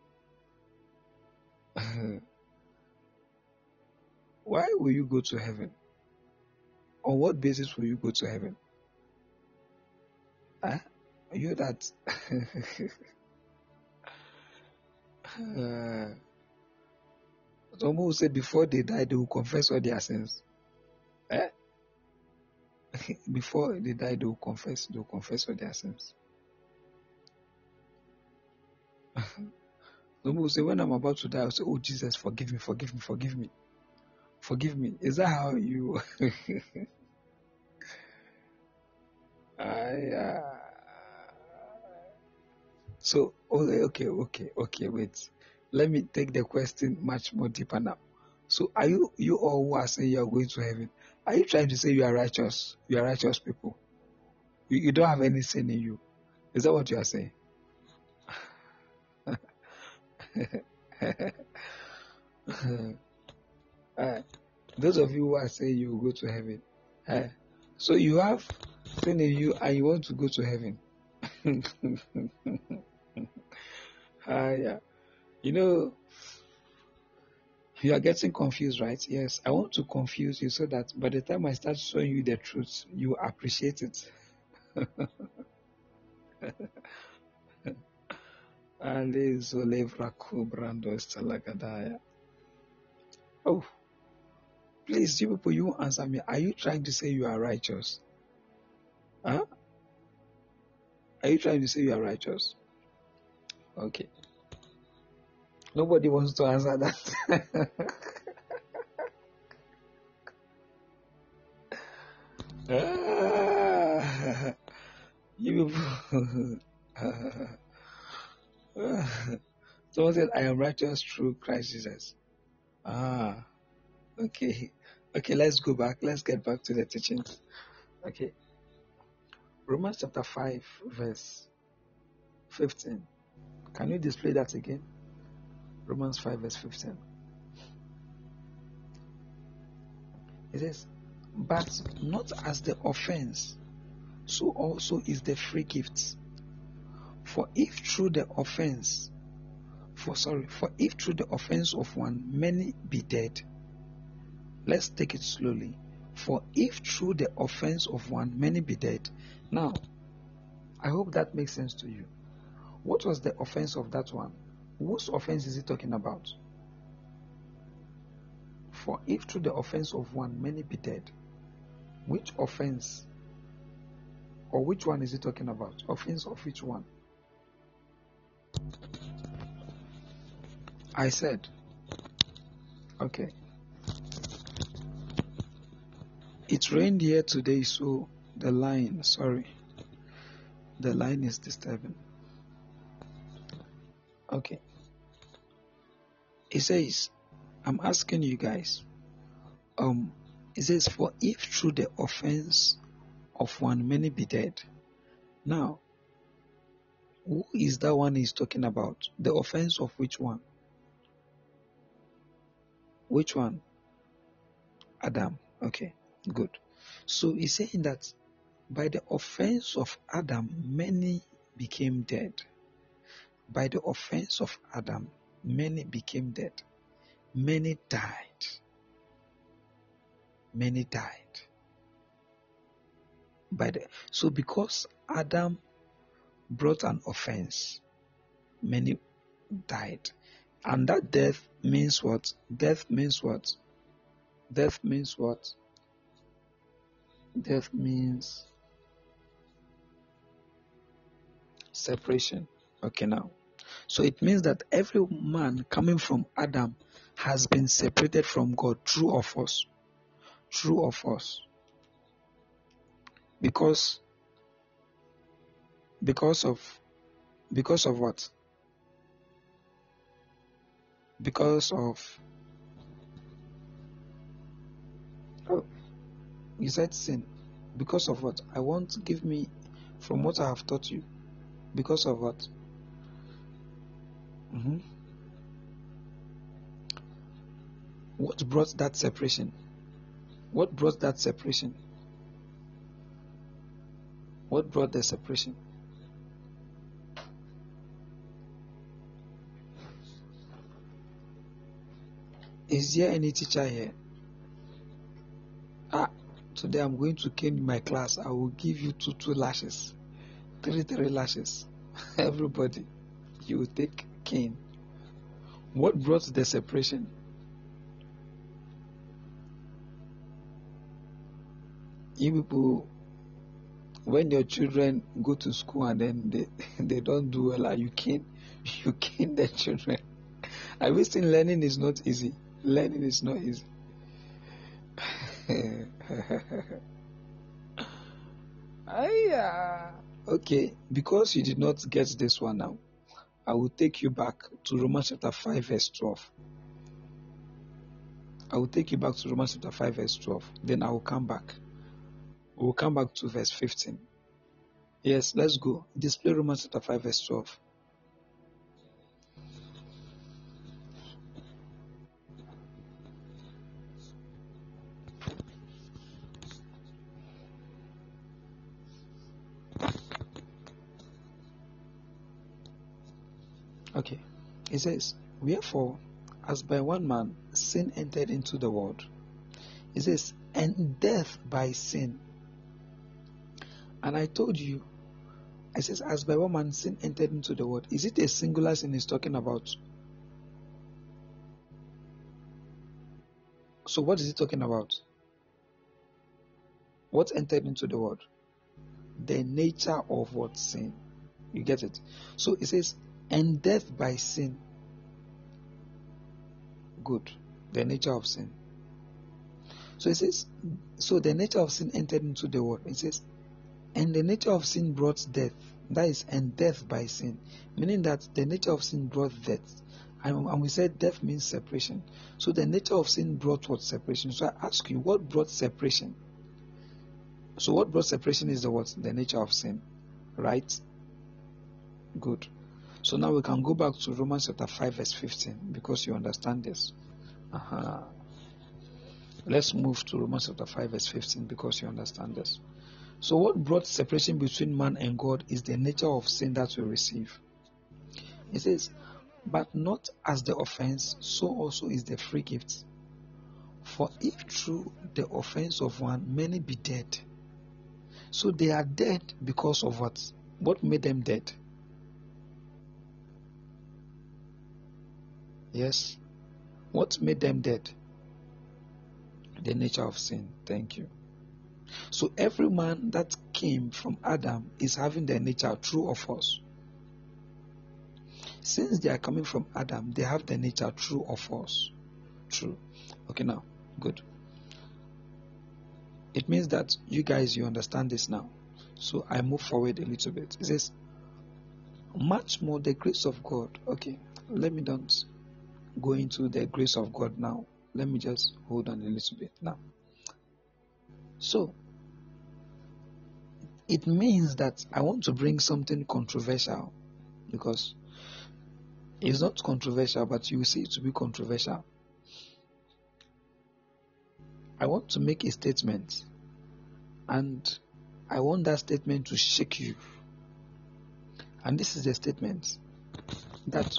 Why will you go to heaven? on what basis will you go to heaven? Huh? You that uh, some who say before they die they will confess all their sins. Eh? before they die they will confess, they will confess all their sins. some will say when I'm about to die, I'll say, Oh Jesus, forgive me, forgive me, forgive me. Forgive me. Is that how you? I, uh... So okay, okay, okay, okay. Wait. let me take the question much more deeper now. So are you you all who are saying you are going to heaven? Are you trying to say you are righteous? You are righteous people. You, you don't have any sin in you. Is that what you are saying? uh, those of you who are saying you will go to heaven. Uh, so you have sin in you and you want to go to heaven. uh, yeah. You know, you are getting confused, right? Yes, I want to confuse you so that by the time I start showing you the truth, you appreciate it. Oh, please, you people, you answer me. Are you trying to say you are righteous? Huh? Are you trying to say you are righteous? Okay. Nobody wants to answer that. Ah, you Someone said, I am righteous through Christ Jesus. Ah, okay. Okay, let's go back. Let's get back to the teachings. Okay. Romans chapter 5, verse 15. Can you display that again? Romans 5, verse 15. It says, But not as the offense, so also is the free gift. For if through the offense, for sorry, for if through the offense of one many be dead, let's take it slowly. For if through the offense of one many be dead, now I hope that makes sense to you. What was the offense of that one? Whose offense is he talking about? For if through the offense of one many be dead, which offense or which one is he talking about? Offense of which one? I said, okay. It rained here today, so the line, sorry, the line is disturbing. Okay. It says, I'm asking you guys, um, it says, for if through the offense of one many be dead. Now, who is that one he's talking about? The offense of which one? Which one? Adam. Okay, good. So he's saying that by the offense of Adam, many became dead. By the offense of Adam, many became dead. Many died. Many died. By the so because Adam brought an offense, many died. And that death means what? Death means what? Death means what? Death means separation. Okay, now. So it means that every man coming from Adam has been separated from God true of us. True of us. Because because of because of what? Because of oh, you said sin. Because of what? I want give me from what I have taught you. Because of what? Mm-hmm. What brought that separation? What brought that separation? What brought the separation? Is there any teacher here? Ah, today I'm going to cane my class. I will give you two two lashes, three three lashes. Everybody, you will take cane. What brought the separation? You people, when your children go to school and then they, they don't do well, you cane you cane the children. I wish seen learning is not easy. Learning is not easy. Okay, because you did not get this one now, I will take you back to Romans chapter 5, verse 12. I will take you back to Romans chapter 5, verse 12. Then I will come back. We will come back to verse 15. Yes, let's go. Display Romans chapter 5, verse 12. It says, Wherefore, as by one man sin entered into the world, it says, and death by sin. And I told you, I says, as by one man sin entered into the world. Is it a singular sin he's talking about? So what is he talking about? What entered into the world? The nature of what sin. You get it? So it says, and death by sin. Good. The nature of sin. So it says, so the nature of sin entered into the world. It says, and the nature of sin brought death. That is, and death by sin. Meaning that the nature of sin brought death. And, we said death means separation. So the nature of sin brought what? Separation. So I ask you, what brought separation? So what brought separation is the what? The nature of sin. Right? Good. So now we can go back to Romans chapter 5, verse 15, because you understand this. Uh-huh. Let's move to Romans chapter 5, verse 15, because you understand this. So, what brought separation between man and God is the nature of sin that we receive. It says, But not as the offense, so also is the free gift. For if through the offense of one many be dead, so they are dead because of what? What made them dead? Yes. What made them dead? The nature of sin. Thank you. So every man that came from Adam is having their nature true or false. Since they are coming from Adam, they have the nature true or false. True. Okay, now, good. It means that you guys, you understand this now. So I move forward a little bit. It says, much more the grace of God. Okay, let me don't go into the grace of God now. Let me just hold on a little bit now. So, it means that I want to bring something controversial because it's not controversial, but you see it to be controversial. I want to make a statement, and I want that statement to shake you. And this is the statement that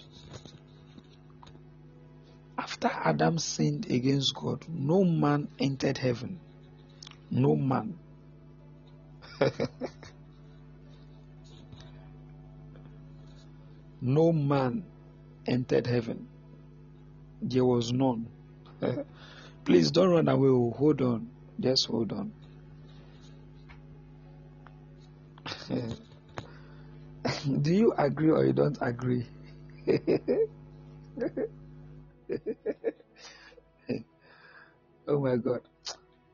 after Adam sinned against God, no man entered heaven. No man. no man entered heaven. There was none. Please don't run away. Oh, hold on. Just hold on. Do you agree or you don't agree? oh my god.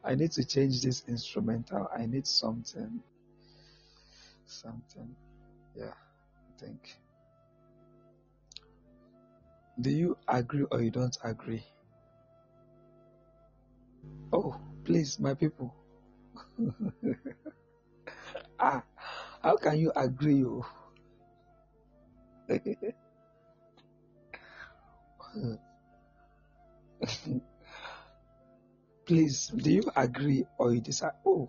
I need to change this instrumental. I need something. Something. Yeah, I think. Do you agree or you don't agree? Oh, please, my people. ah, how can you agree? Oh? Please, do you agree or you disagree? Oh,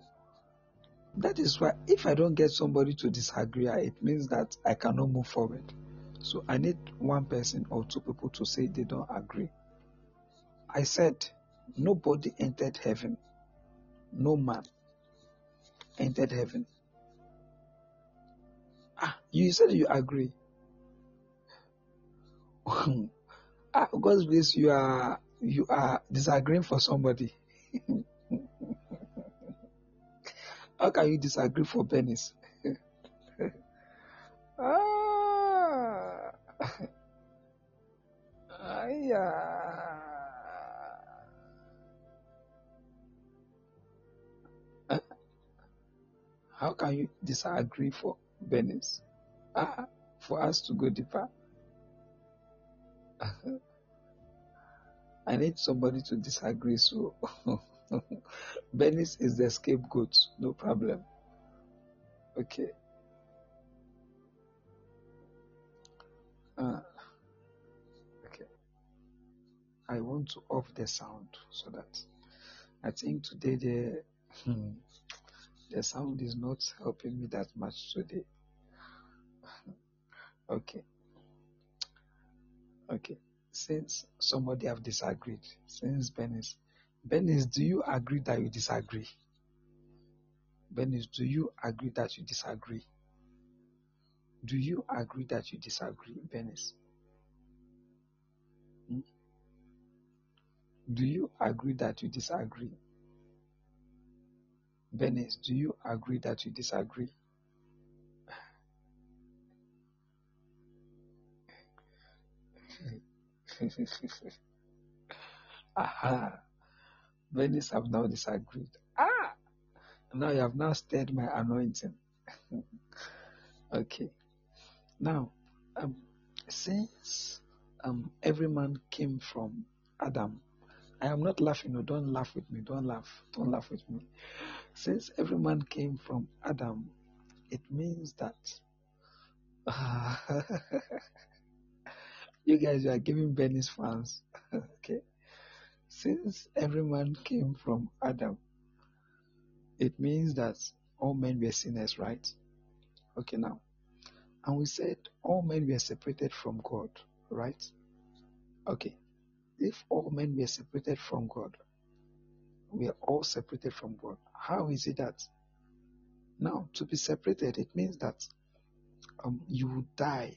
that is why if I don't get somebody to disagree, it means that I cannot move forward. So I need one person or two people to say they don't agree. I said, nobody entered heaven. No man entered heaven. Ah, you said you agree. ah, God's grace, you are you are disagreeing for somebody. How can you disagree for pennies? ah, yeah. How can you disagree for pennies? Ah, for us to go deeper. I need somebody to disagree. So, Benis is the scapegoat. No problem. Okay. Uh, okay. I want to off the sound so that I think today the hmm, the sound is not helping me that much today. Okay. Okay. Since somebody have disagreed, since Benis, Benis, do you agree that you disagree? Benis, do you agree that you disagree? Do you agree that you disagree, Benis? Hmm? Do you agree that you disagree? Benis, do you agree that you disagree? Aha. Benis have now disagreed. Ah! Now you have now stirred my anointing. okay. Now, um, since um, every man came from Adam, I am not laughing. No, don't laugh with me. Don't laugh. Don't laugh with me. Since every man came from Adam, it means that you guys are giving Benny's fans. okay. Since every man came from Adam, it means that all men were sinners, right? Okay, now. And we said all men were separated from God, right? Okay. If all men were separated from God, we are all separated from God. How is it that? Now, to be separated, it means that um, you die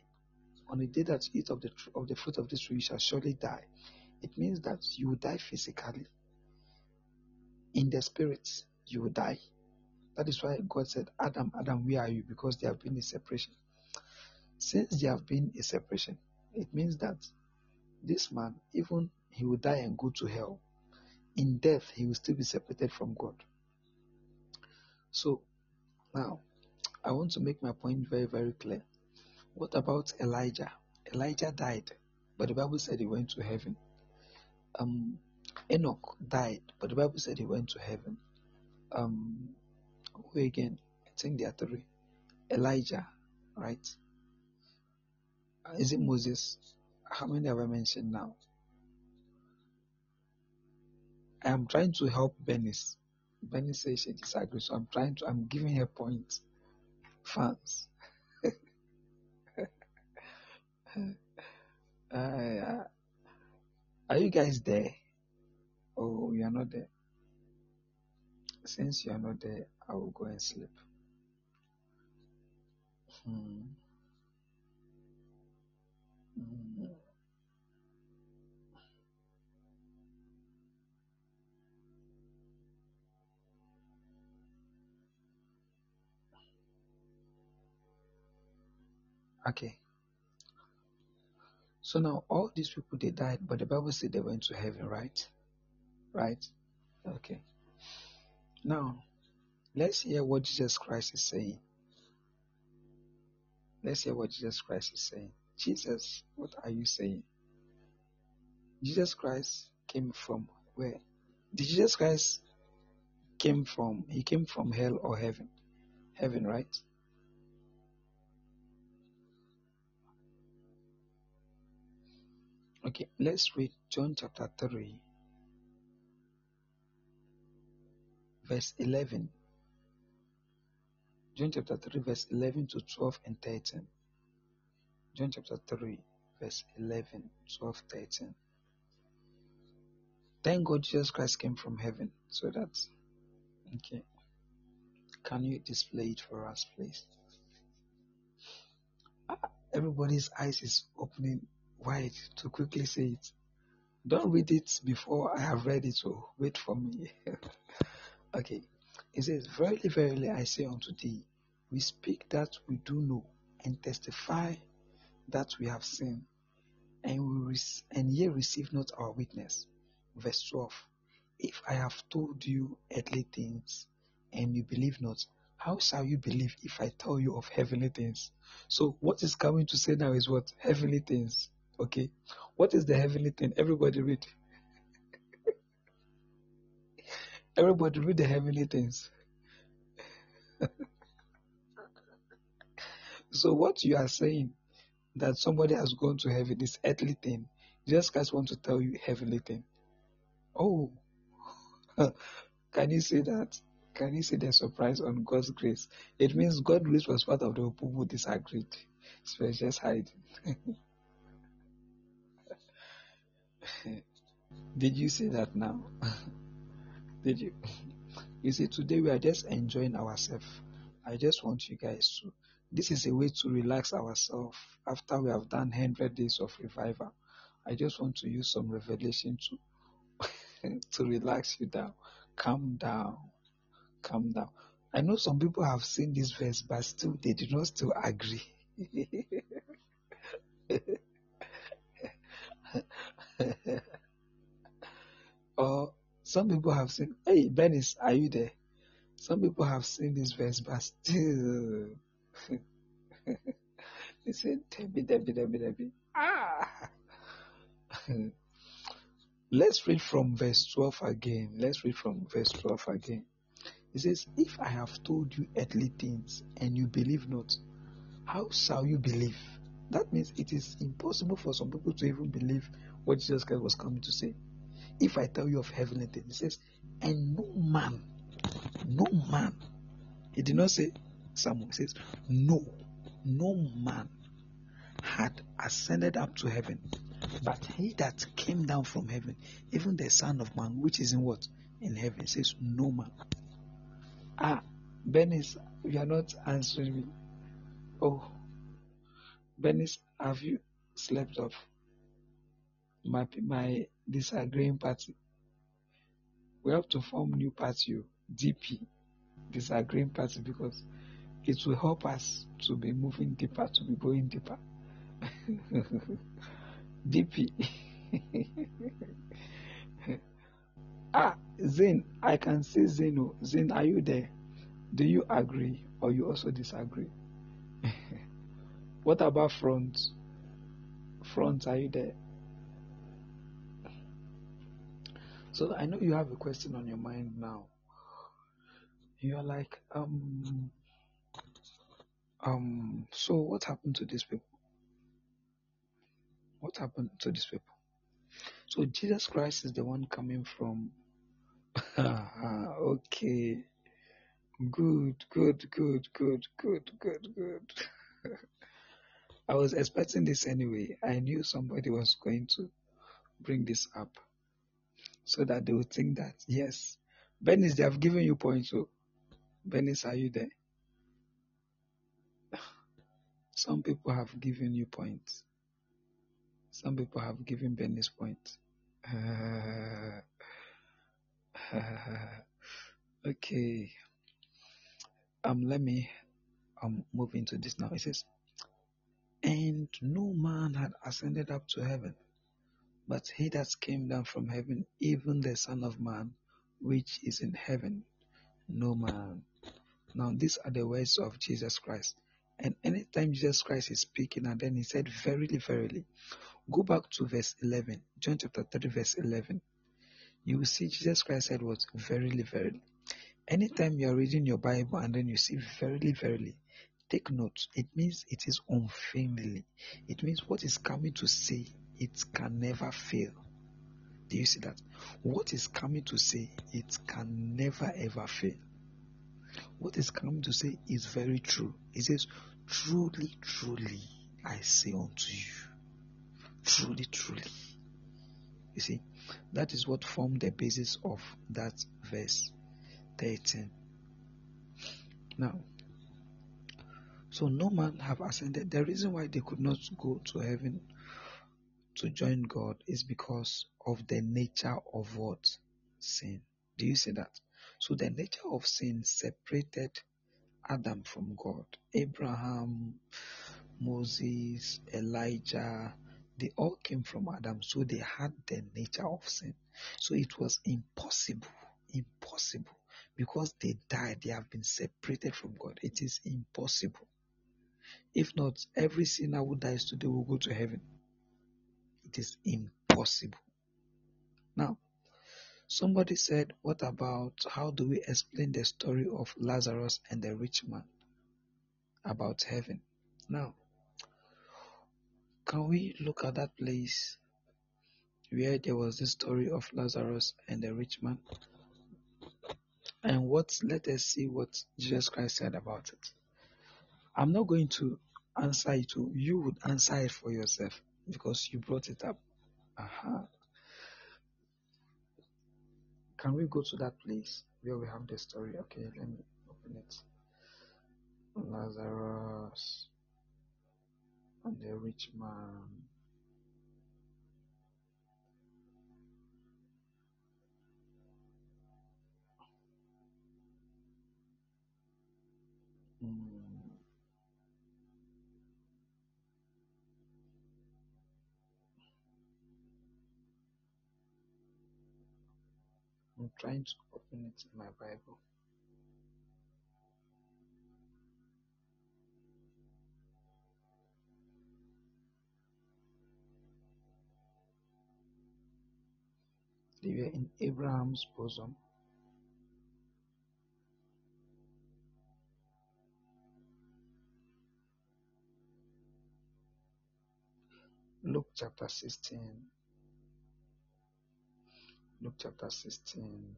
on the day that you eat of the of the fruit of this tree, you shall surely die. It means that you will die physically. In the spirit, you will die. That is why God said, Adam, Adam, where are you? Because there have been a separation. Since there have been a separation, it means that this man, even he will die and go to hell. In death, he will still be separated from God. So, now, I want to make my point very, very clear. What about Elijah? Elijah died, but the Bible said he went to heaven. Um, Enoch died, but the Bible said he went to heaven. Um, who again? I think there are three. Elijah, right? Uh, is it Moses? How many have I mentioned now? I am trying to help Benis. Benis says she disagrees, so I'm trying to. I'm giving her points. Fans. Uh, are you guys there? Oh, you are not there. Since you are not there, I will go and sleep. Hmm. Hmm. Okay. So now all these people they died, but the Bible said they went to heaven, right? Right? Okay. Now let's hear what Jesus Christ is saying. Let's hear what Jesus Christ is saying. Jesus, what are you saying? Jesus Christ came from where? Did Jesus Christ came from he came from hell or heaven? Heaven, right? Okay, let's read John chapter 3, verse 11. John chapter 3, verse 11 to 12 and 13. John chapter 3, verse 11, 12, 13. Thank God Jesus Christ came from heaven so that, okay. Can you display it for us, please? Ah, everybody's eyes is opening wide to quickly say it. Don't read it before I have read it, so wait for me. okay. It says, Verily, verily, I say unto thee, we speak that we do know, and testify that we have seen, and we and ye receive not our witness. Verse 12. If I have told you earthly things, and you believe not, how shall you believe if I tell you of heavenly things? So, what is coming to say now is what? Heavenly things. Okay. What is the heavenly thing? Everybody read. Everybody read the heavenly things. so what you are saying that somebody has gone to heaven is earthly thing. Jesus Christ want to tell you heavenly thing. Oh, can you see that? Can you see the surprise on God's grace? It means God's grace was part of the people who disagreed. So just hiding. Did you see that now? Did you? You see, today we are just enjoying ourselves. I just want you guys to. This is a way to relax ourselves after we have done 100 days of revival. I just want to use some revelation to to relax you down. Calm down. Calm down. I know some people have seen this verse, but still they do not still agree. or some people have seen, hey, Benis, are you there? Some people have seen this verse, but still they say, Debbie, Debbie, Debbie, Debbie. Ah! Let's read from verse 12 again. Let's read from verse 12 again. It says, If I have told you earthly things and you believe not, how shall you believe? That means it is impossible for some people to even believe what Jesus Christ was coming to say. If I tell you of heavenly things, he says, and no man, no man, he did not say someone, he says, no, no man had ascended up to heaven, but he that came down from heaven, even the Son of Man, which is in what? In heaven, he says, no man. Ah, Benis, you are not answering me. Oh, Benis, have you slept off? My my disagreeing party. We have to form new party, DP, disagreeing party, because it will help us to be moving deeper, to be going deeper. DP. ah, Zin, I can see Zeno. Zin, are you there? Do you agree or you also disagree? What about front? Front, are you there? So I know you have a question on your mind now. You're like, um, um, so what happened to these people? What happened to these people? So Jesus Christ is the one coming from. okay. Good, good, good, good, good, good, good. I was expecting this anyway. I knew somebody was going to bring this up so that they would think that, yes, Benis, they have given you points. So, Benis, are you there? Some people have given you points. Some people have given Benis points. okay. Um, let me um move into this now. It says, and no man had ascended up to heaven, but he that came down from heaven, even the Son of Man, which is in heaven. No man. Now, these are the words of Jesus Christ. And anytime Jesus Christ is speaking, and then he said, Verily, verily, go back to verse 11, John chapter 3, verse 11. You will see Jesus Christ said, What? Verily, verily. Anytime you are reading your Bible and then you see verily, verily, take note. It means it is unfailing. It means what is coming to say, it can never fail. Do you see that? What is coming to say, it can never ever fail. What is coming to say is very true. It says, Truly, truly, I say unto you. Truly, truly. You see, that is what formed the basis of that verse 13. Now, so no man have ascended. The reason why they could not go to heaven to join God is because of the nature of what? Sin. Do you see that? So the nature of sin separated Adam from God. Abraham, Moses, Elijah, they all came from Adam, so they had the nature of sin. So it was impossible, impossible, because they died, they have been separated from God. It is impossible. If not, every sinner who dies today will go to heaven. it is impossible. Now, somebody said, What about how do we explain the story of Lazarus and the rich man about heaven? Now, can we look at that place where there was the story of Lazarus and the rich man? And what let us see what Jesus Christ said about it. I'm not going to answer it. To you would answer it for yourself because you brought it up. Can we go to that place where we have the story? Okay, let me open it. Lazarus and the rich man. Hmm. I'm trying to open it in my Bible. They were in Abraham's bosom. Luke chapter 16. Luke chapter 16.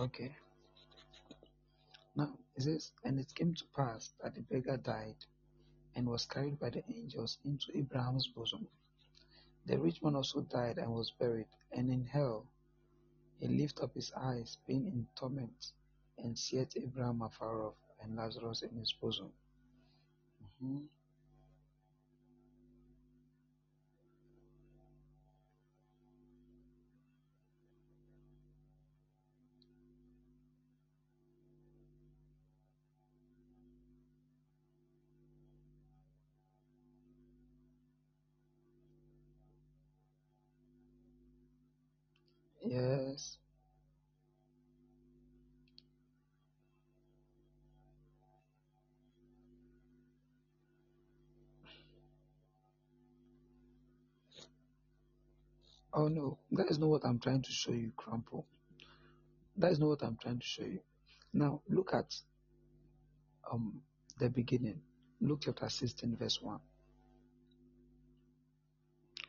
Okay. Now it says, and it came to pass that the beggar died and was carried by the angels into Abraham's bosom. The rich man also died and was buried, and in hell he lifted up his eyes, being in torment, and seeth Abraham afar off, and Lazarus in his bosom. Mhm. Yes. Oh no, that is not what I'm trying to show you, Crampo. That is not what I'm trying to show you. Now look at um the beginning. Luke chapter 16, verse 1.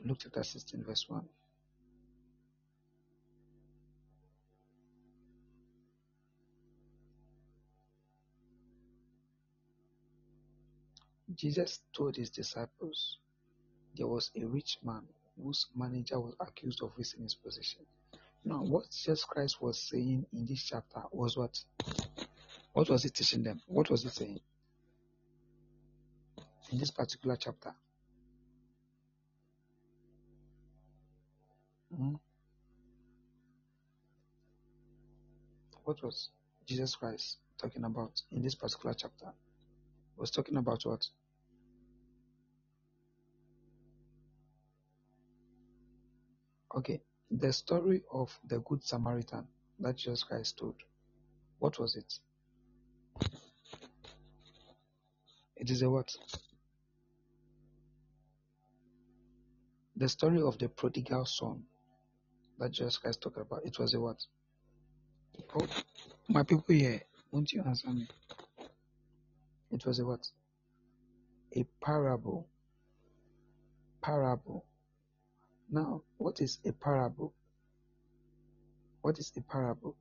Luke chapter 16, verse 1. Jesus told his disciples there was a rich man whose manager was accused of wasting his position. Now, what Jesus Christ was saying in this chapter was what? What was he teaching them? What was he saying in this particular chapter? Hmm? What was Jesus Christ talking about in this particular chapter? Was talking about what? Okay, the story of the Good Samaritan that Jesus Christ told. What was it? It is a what? The story of the prodigal son that Jesus Christ talked about. It was a what? Oh, my people here, won't you answer me? It was a what? A parable. Parable. Now, what is a parable? What is a parable?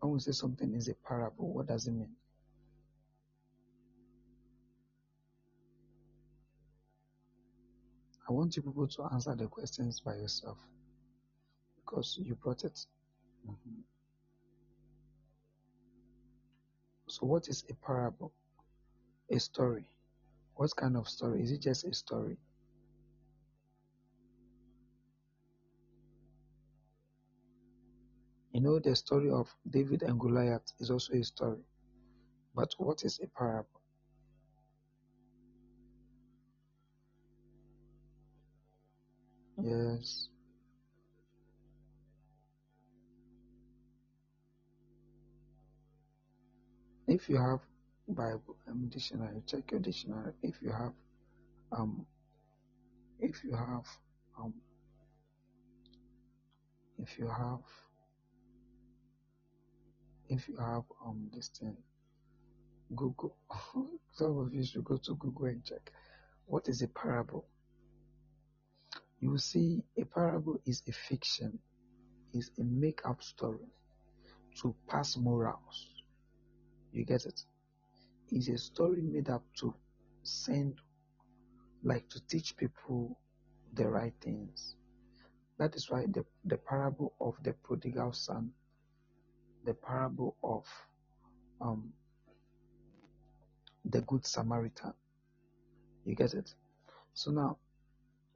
When we say something is a parable, what does it mean? I want you people to answer the questions by yourself. because you brought it. Mhm. So, what is a parable? A story. What kind of story? Is it just a story? You know, the story of David and Goliath is also a story. But what is a parable? Yes. If you have Bible um, dictionary, check your dictionary. If you have um, if you have um, if you have if you have um this thing, Google. Some of you should go to Google and check. What is a parable? You see a parable is a fiction, is a make-up story to pass morals. You get it? It's a story made up to send, like to teach people the right things. That is why the, the parable of the prodigal son, the parable of um, the good Samaritan. You get it? So now,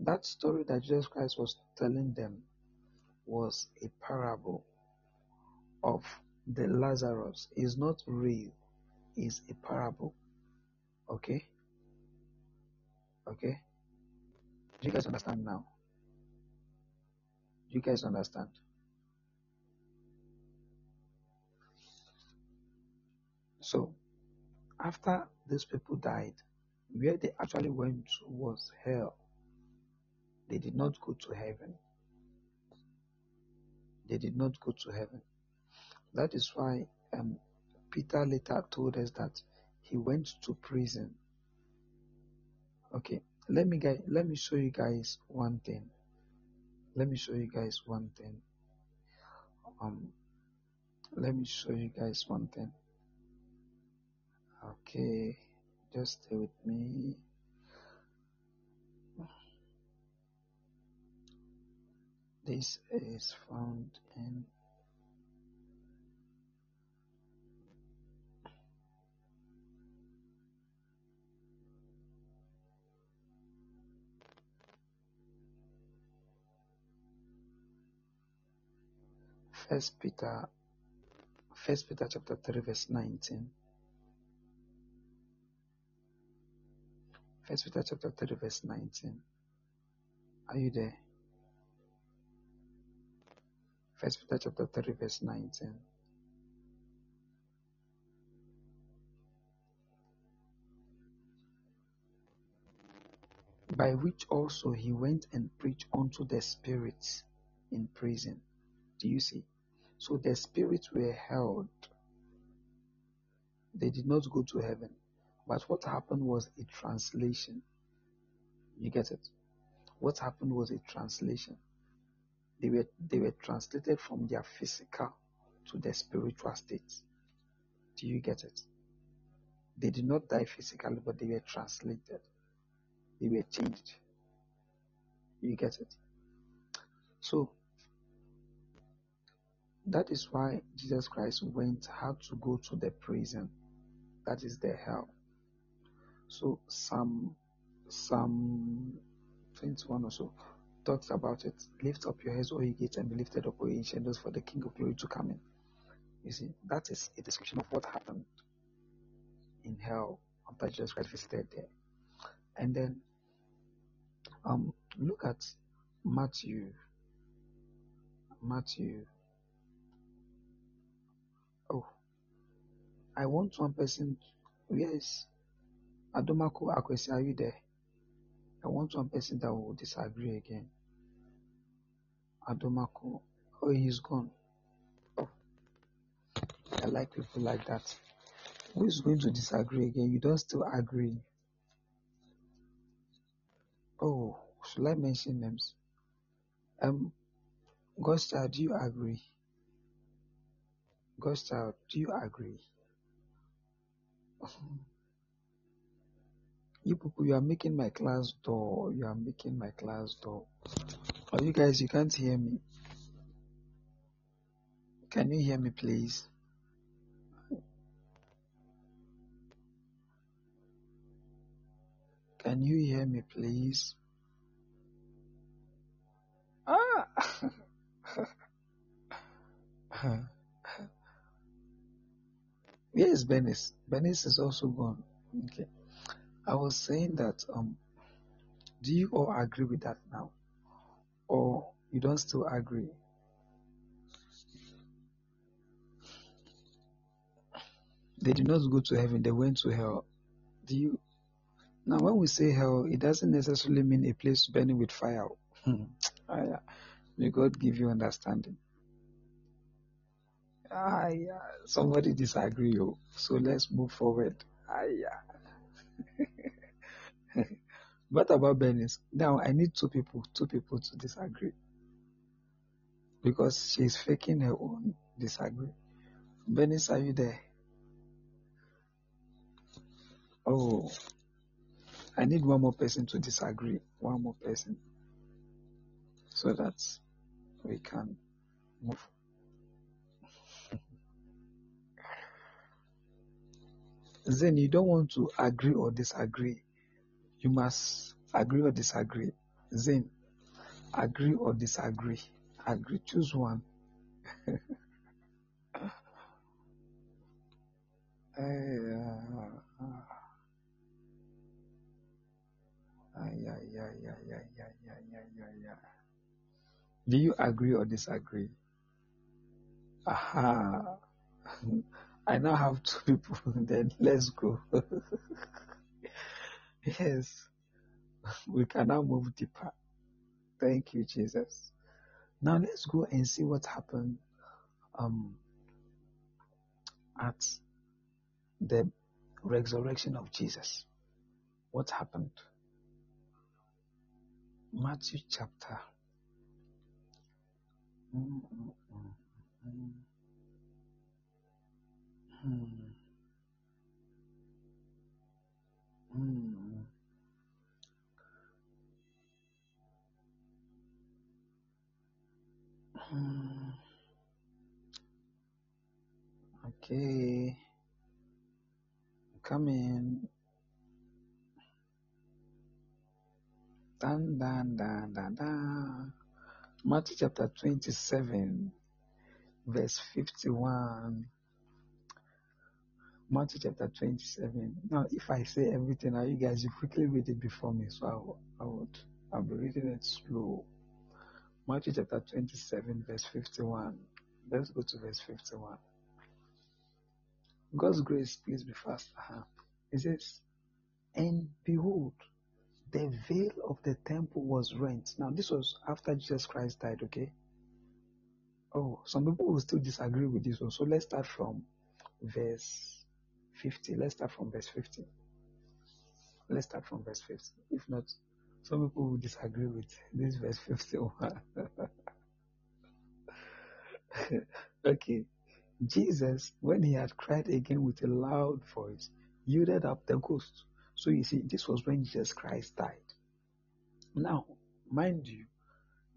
that story that Jesus Christ was telling them was a parable of the Lazarus. Is not real. Is a parable. Okay? Okay? Do you guys understand now? Do you guys understand? So, after these people died, where they actually went to was hell. They did not go to heaven. They did not go to heaven. That is why um, Peter later told us that he went to prison. Okay, let me let me show you guys one thing. Let me show you guys one thing. Um, let me show you guys one thing. Okay, just stay with me. This is found in First Peter, First Peter chapter three, verse nineteen. First Peter chapter three, verse nineteen. Are you there? First Peter chapter three, verse nineteen. By which also he went and preached unto the spirits in prison. Do you see? So the spirits were held. They did not go to heaven. But what happened was a translation. You get it? What happened was a translation. They were they were translated from their physical to their spiritual state. Do you get it? They did not die physically, but they were translated. They were changed. You get it? So that is why Jesus Christ went had to go to the prison. That is the hell. So Psalm Psalm 21 or so talks about it. Lift up your heads, O ye gates, and be lifted up, O ye ancient for the King of glory to come in. You see, that is a description of what happened in hell after Jesus Christ visited there. And then um look at Matthew. Matthew. Oh, I want one person. Yes, Adomako Akwesi, are you there? I want one person that will disagree again. Adomako. Oh, he's gone. Oh, I like people like that. Who is going to disagree again? You don't still agree. Oh, should I mention names? Um, Godchild, do you agree? Godchild, do you agree? You are making my class door. You are making my class door. Oh, you guys, you can't hear me. Can you hear me, please? Can you hear me, please? Ah! yes, Benis. Benis is also gone. Okay. I was saying that um do you all agree with that now? Or you don't still agree? They did not go to heaven, they went to hell. Do you now when we say hell, it doesn't necessarily mean a place burning with fire. Hmm. May God give you understanding. Ah, yeah. Somebody disagree, oh. so let's move forward. Ah, yeah. what about Bernice? Now I need two people, two people to disagree because she's faking her own disagree. Bernice, are you there? Oh, I need one more person to disagree. One more person so that we can move. then you don't want to agree or disagree. You must agree or disagree. Then agree or disagree. Agree. Choose one. Do you agree or disagree? Aha. I now have two people. Then let's go. yes, we can now move deeper. Thank you, Jesus. Now let's go and see what happened um, at the resurrection of Jesus. What happened? Matthew chapter. Mm, mm, mm, mm, mm, mm, mm. Okay, come in. Dun, dun, dun, dun, dun. Matthew chapter 27, verse 51. Matthew chapter 27. Now, if I say everything, now you guys, you quickly read it before me, so I, will- I would, I'll be reading it slow. Matthew chapter 27, verse 51. Let's go to verse 51. God's grace, please be fast. Uh-huh. It says, And behold, the veil of the temple was rent. Now, this was after Jesus Christ died, okay? Oh, some people will still disagree with this one. So let's start from verse 50. Let's start from verse 50. Let's start from verse 50. If not, some people will disagree with this verse 51. okay. Jesus, when he had cried again with a loud voice, yielded up the ghost. So you see, this was when Jesus Christ died. Now, mind you,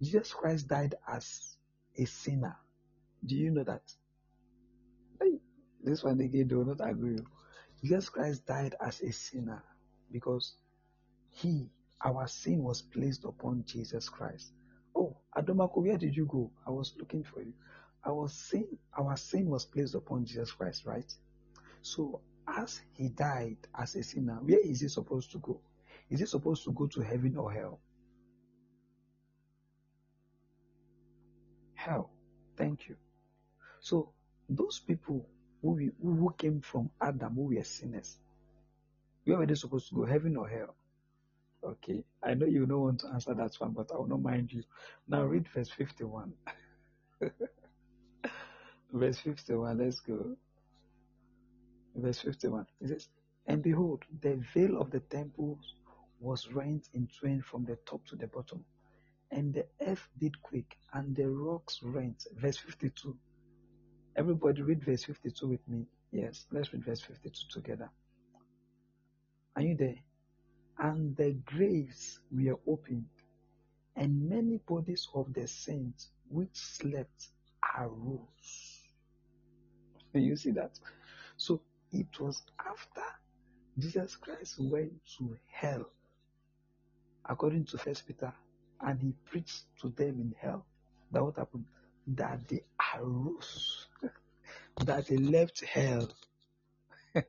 Jesus Christ died as a sinner. Do you know that? This one again, they will not agree. Jesus Christ died as a sinner because he, our sin was placed upon Jesus Christ. Oh, Adomako, where did you go? I was looking for you. Our sin, our sin was placed upon Jesus Christ, right? So, as he died as a sinner, where is he supposed to go? Is he supposed to go to heaven or hell? Hell. Thank you. So, those people who, we, who came from Adam, who were sinners, where were they supposed to go? Heaven or hell? Okay. I know you don't want to answer that one, but I will not mind you. Now read verse 51. verse 51, let's go. Verse 51. It says, And behold, the veil of the temple was rent in twain from the top to the bottom, and the earth did quake, and the rocks rent. Verse 52. Everybody read verse 52 with me. Yes, let's read verse 52 together. Are you there? And the graves were opened, and many bodies of the saints which slept arose. Do you see that? So it was after Jesus Christ went to hell, according to First Peter, and he preached to them in hell. That what happened? That they arose, that they left hell.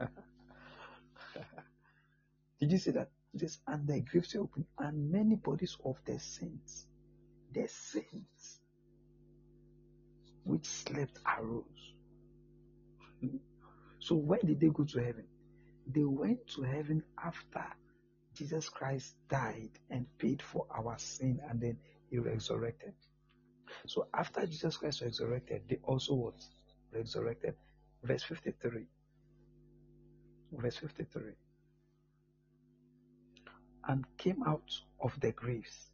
Did you see that? This and the graves were open, and many bodies of the saints, the saints, which slept arose. So when did they go to heaven? They went to heaven after Jesus Christ died and paid for our sin and then he resurrected. So after Jesus Christ resurrected, they also was resurrected. Verse 53. Verse 53. And came out of the graves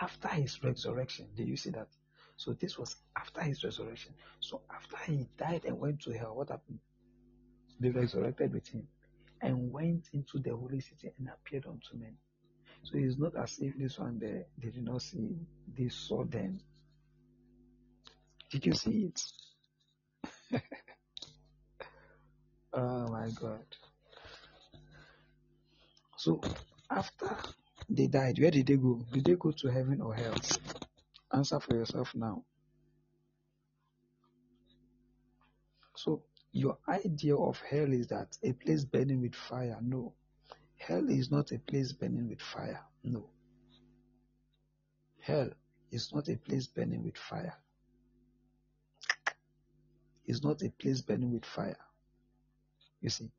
after his resurrection. Did you see that? So this was after his resurrection. So after he died and went to hell, what happened? They resurrected with him and went into the holy city and appeared unto men. So it's not as if this one they, they did not see him, they saw them. Did you see it? oh my God. So after they died, where did they go? Did they go to heaven or hell? Answer for yourself now. So, your idea of hell is that a place burning with fire. No. Hell is not a place burning with fire. No. Hell is not a place burning with fire. It's not a place burning with fire. You see,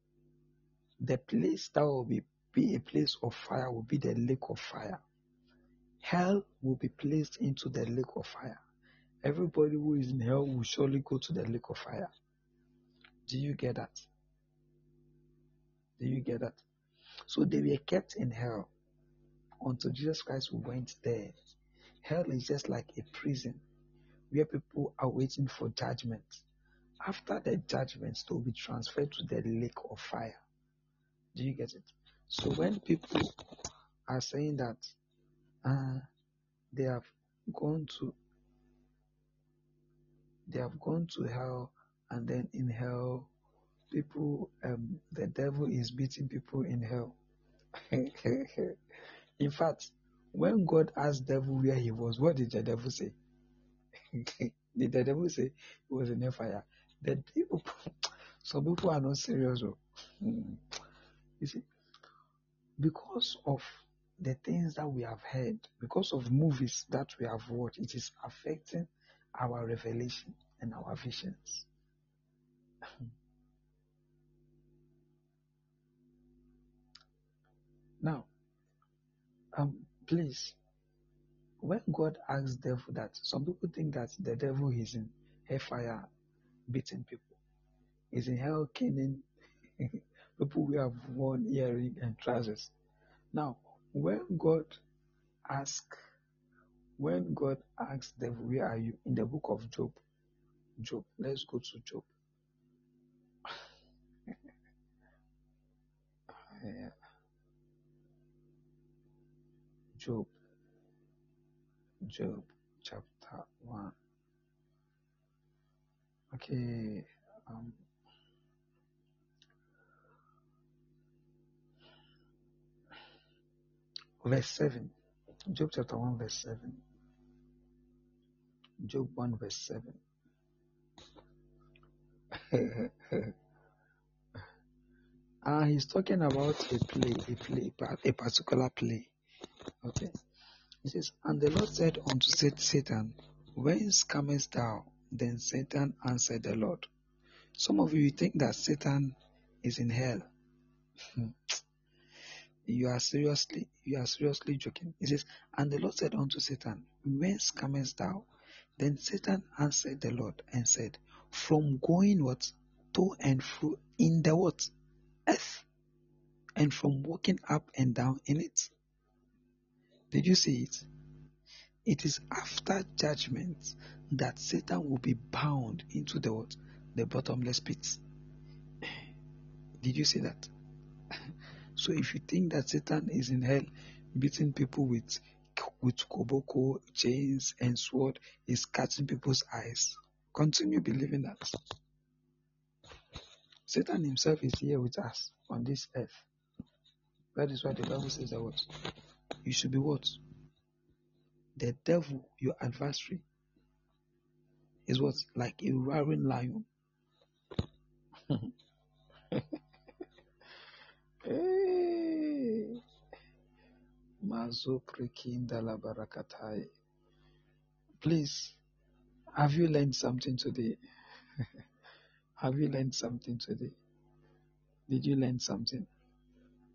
the place that will be, be a place of fire will be the lake of fire. Hell will be placed into the lake of fire. Everybody who is in hell will surely go to the lake of fire. Do you get that? Do you get that? So they were kept in hell until Jesus Christ went there. Hell is just like a prison where people are waiting for judgment. After the judgment, they will be transferred to the lake of fire. Do you get it? So when people are saying that uh, they have gone to they have gone to hell and then in hell people um, the devil is beating people in hell. In fact when god asked devil where he was what did the devil say? Did the devil say he was in a fire the people some people are not serious you see because of the things that we have heard, because of movies that we have watched, it is affecting our revelation and our visions. Um, please, when God asks devil that, some people think that the devil is in hellfire beating people, is in hell killing people who have worn earring and trousers. Now, when God ask, when God asks devil, where are you? In the book of Job, Job, let's go to Job. Job, Job, chapter one. Okay, um, verse seven. Job chapter one, verse seven. Job one, verse seven. Ah, he's talking about a play, a play, but a particular play. Okay. He says, And the Lord said unto Satan, Whence comest thou? Then Satan answered the Lord. Some of you think that Satan is in hell. Hmm. you are seriously, you are seriously joking. He says, And the Lord said unto Satan, Whence comest thou? Then Satan answered the Lord and said, From going what? To and fro in the what? Earth. And from walking up and down in it. Did you see it? It is after judgment that Satan will be bound into the what? The bottomless pit. Did you see that? So if you think that Satan is in hell beating people with with koboko, chains, and sword is catching people's eyes. Continue believing that. Satan himself is here with us on this earth. That is why the Bible says that what? You should be what? The devil, your adversary, is what? Like a roaring lion. hey. Please, have you learned something today? have you learned something today? Did you learn something?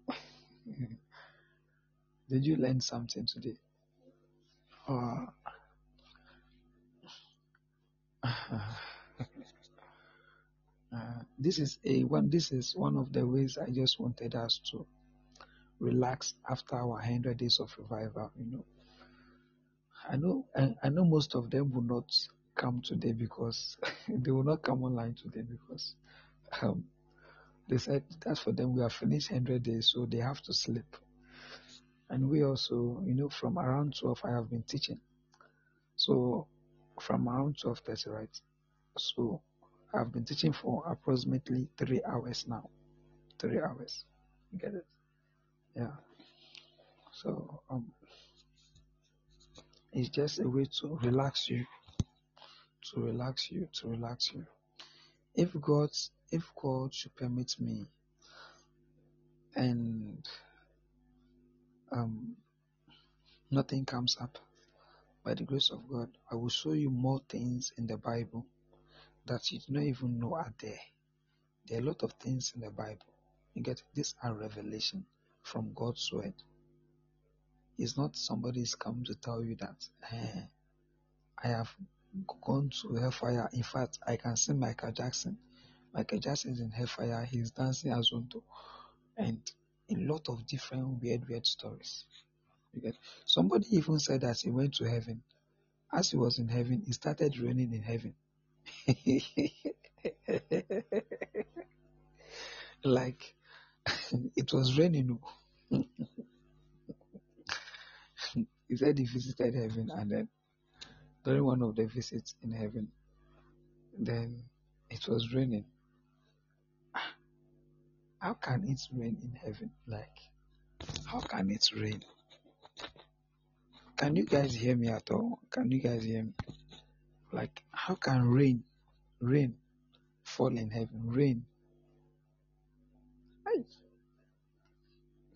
Did you learn something today? Uh, uh, this is a one. This is one of the ways I just wanted us to relax after our hundred days of revival. You know, I know. I, I know most of them will not come today because they will not come online today because um, they said that for them we have finished hundred days, so they have to sleep. And we also, you know, from around 12, I have been teaching. So from around 12.30, right? So I've been teaching for approximately three hours now. Three hours. You get it? Yeah. So um, it's just a way to relax you, to relax you, to relax you. If God, if God should permit me, and um, nothing comes up, by the grace of God, I will show you more things in the Bible that you do not even know are there. There are a lot of things in the Bible. You get this are revelation from God's word. It's not somebody's come to tell you that eh, I have gone to hellfire. In fact, I can see Michael Jackson. Michael Jackson is in hellfire. He's dancing as Zonto. And a lot of different weird, weird stories. Get somebody even said that he went to heaven. As he was in heaven, it started raining in heaven. like it was raining. Oh. he said he visited heaven and then during one of the visits in heaven, then it was raining. Ah, how can it rain in heaven? Like, how can it rain? Can you guys hear me at all? Can you guys hear me? Like, how can rain, rain fall in heaven? Rain. Hey.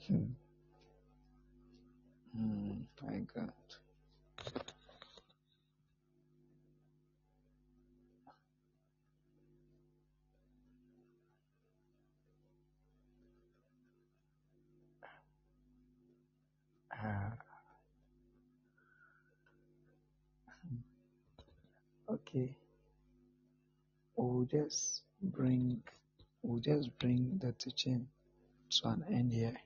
Hmm. Hmm. My God. Okay. We'll just bring we'll just bring the teaching to an end here.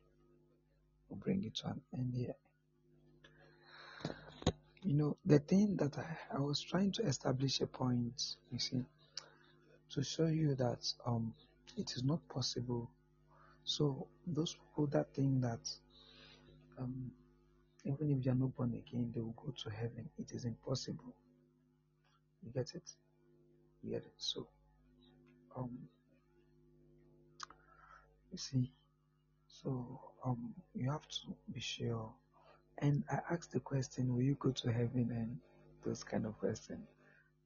We'll bring it to an end here. You know, the thing that I, I was trying to establish a point, you see, to show you that um it is not possible. So those people that think that um even if they are not born again, they will go to heaven. It is impossible. You get it? You get it? So um you see, so um you have to be sure. And I asked the question, will you go to heaven and those kind of questions.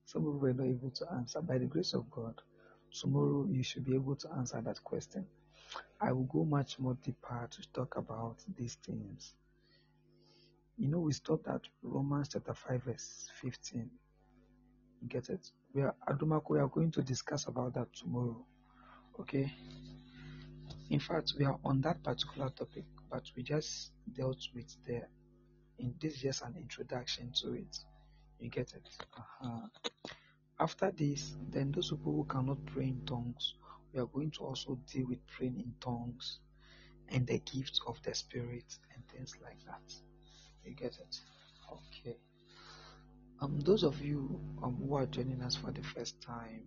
Some people were not able to answer. By the grace of God, tomorrow you should be able to answer that question. I will go much more deeper to talk about these things. You know, we stopped at Romans chapter 5, verse 15. You get it? We are Adumako, we are going to discuss about that tomorrow. Okay? In fact, we are on that particular topic, but we just dealt with the in this is just an introduction to it. You get it? Uh-huh. After this, then those people who cannot pray in tongues, we are going to also deal with praying in tongues and the gifts of the Spirit and things like that. You get it? Okay. Um, those of you um, who are joining us for the first time,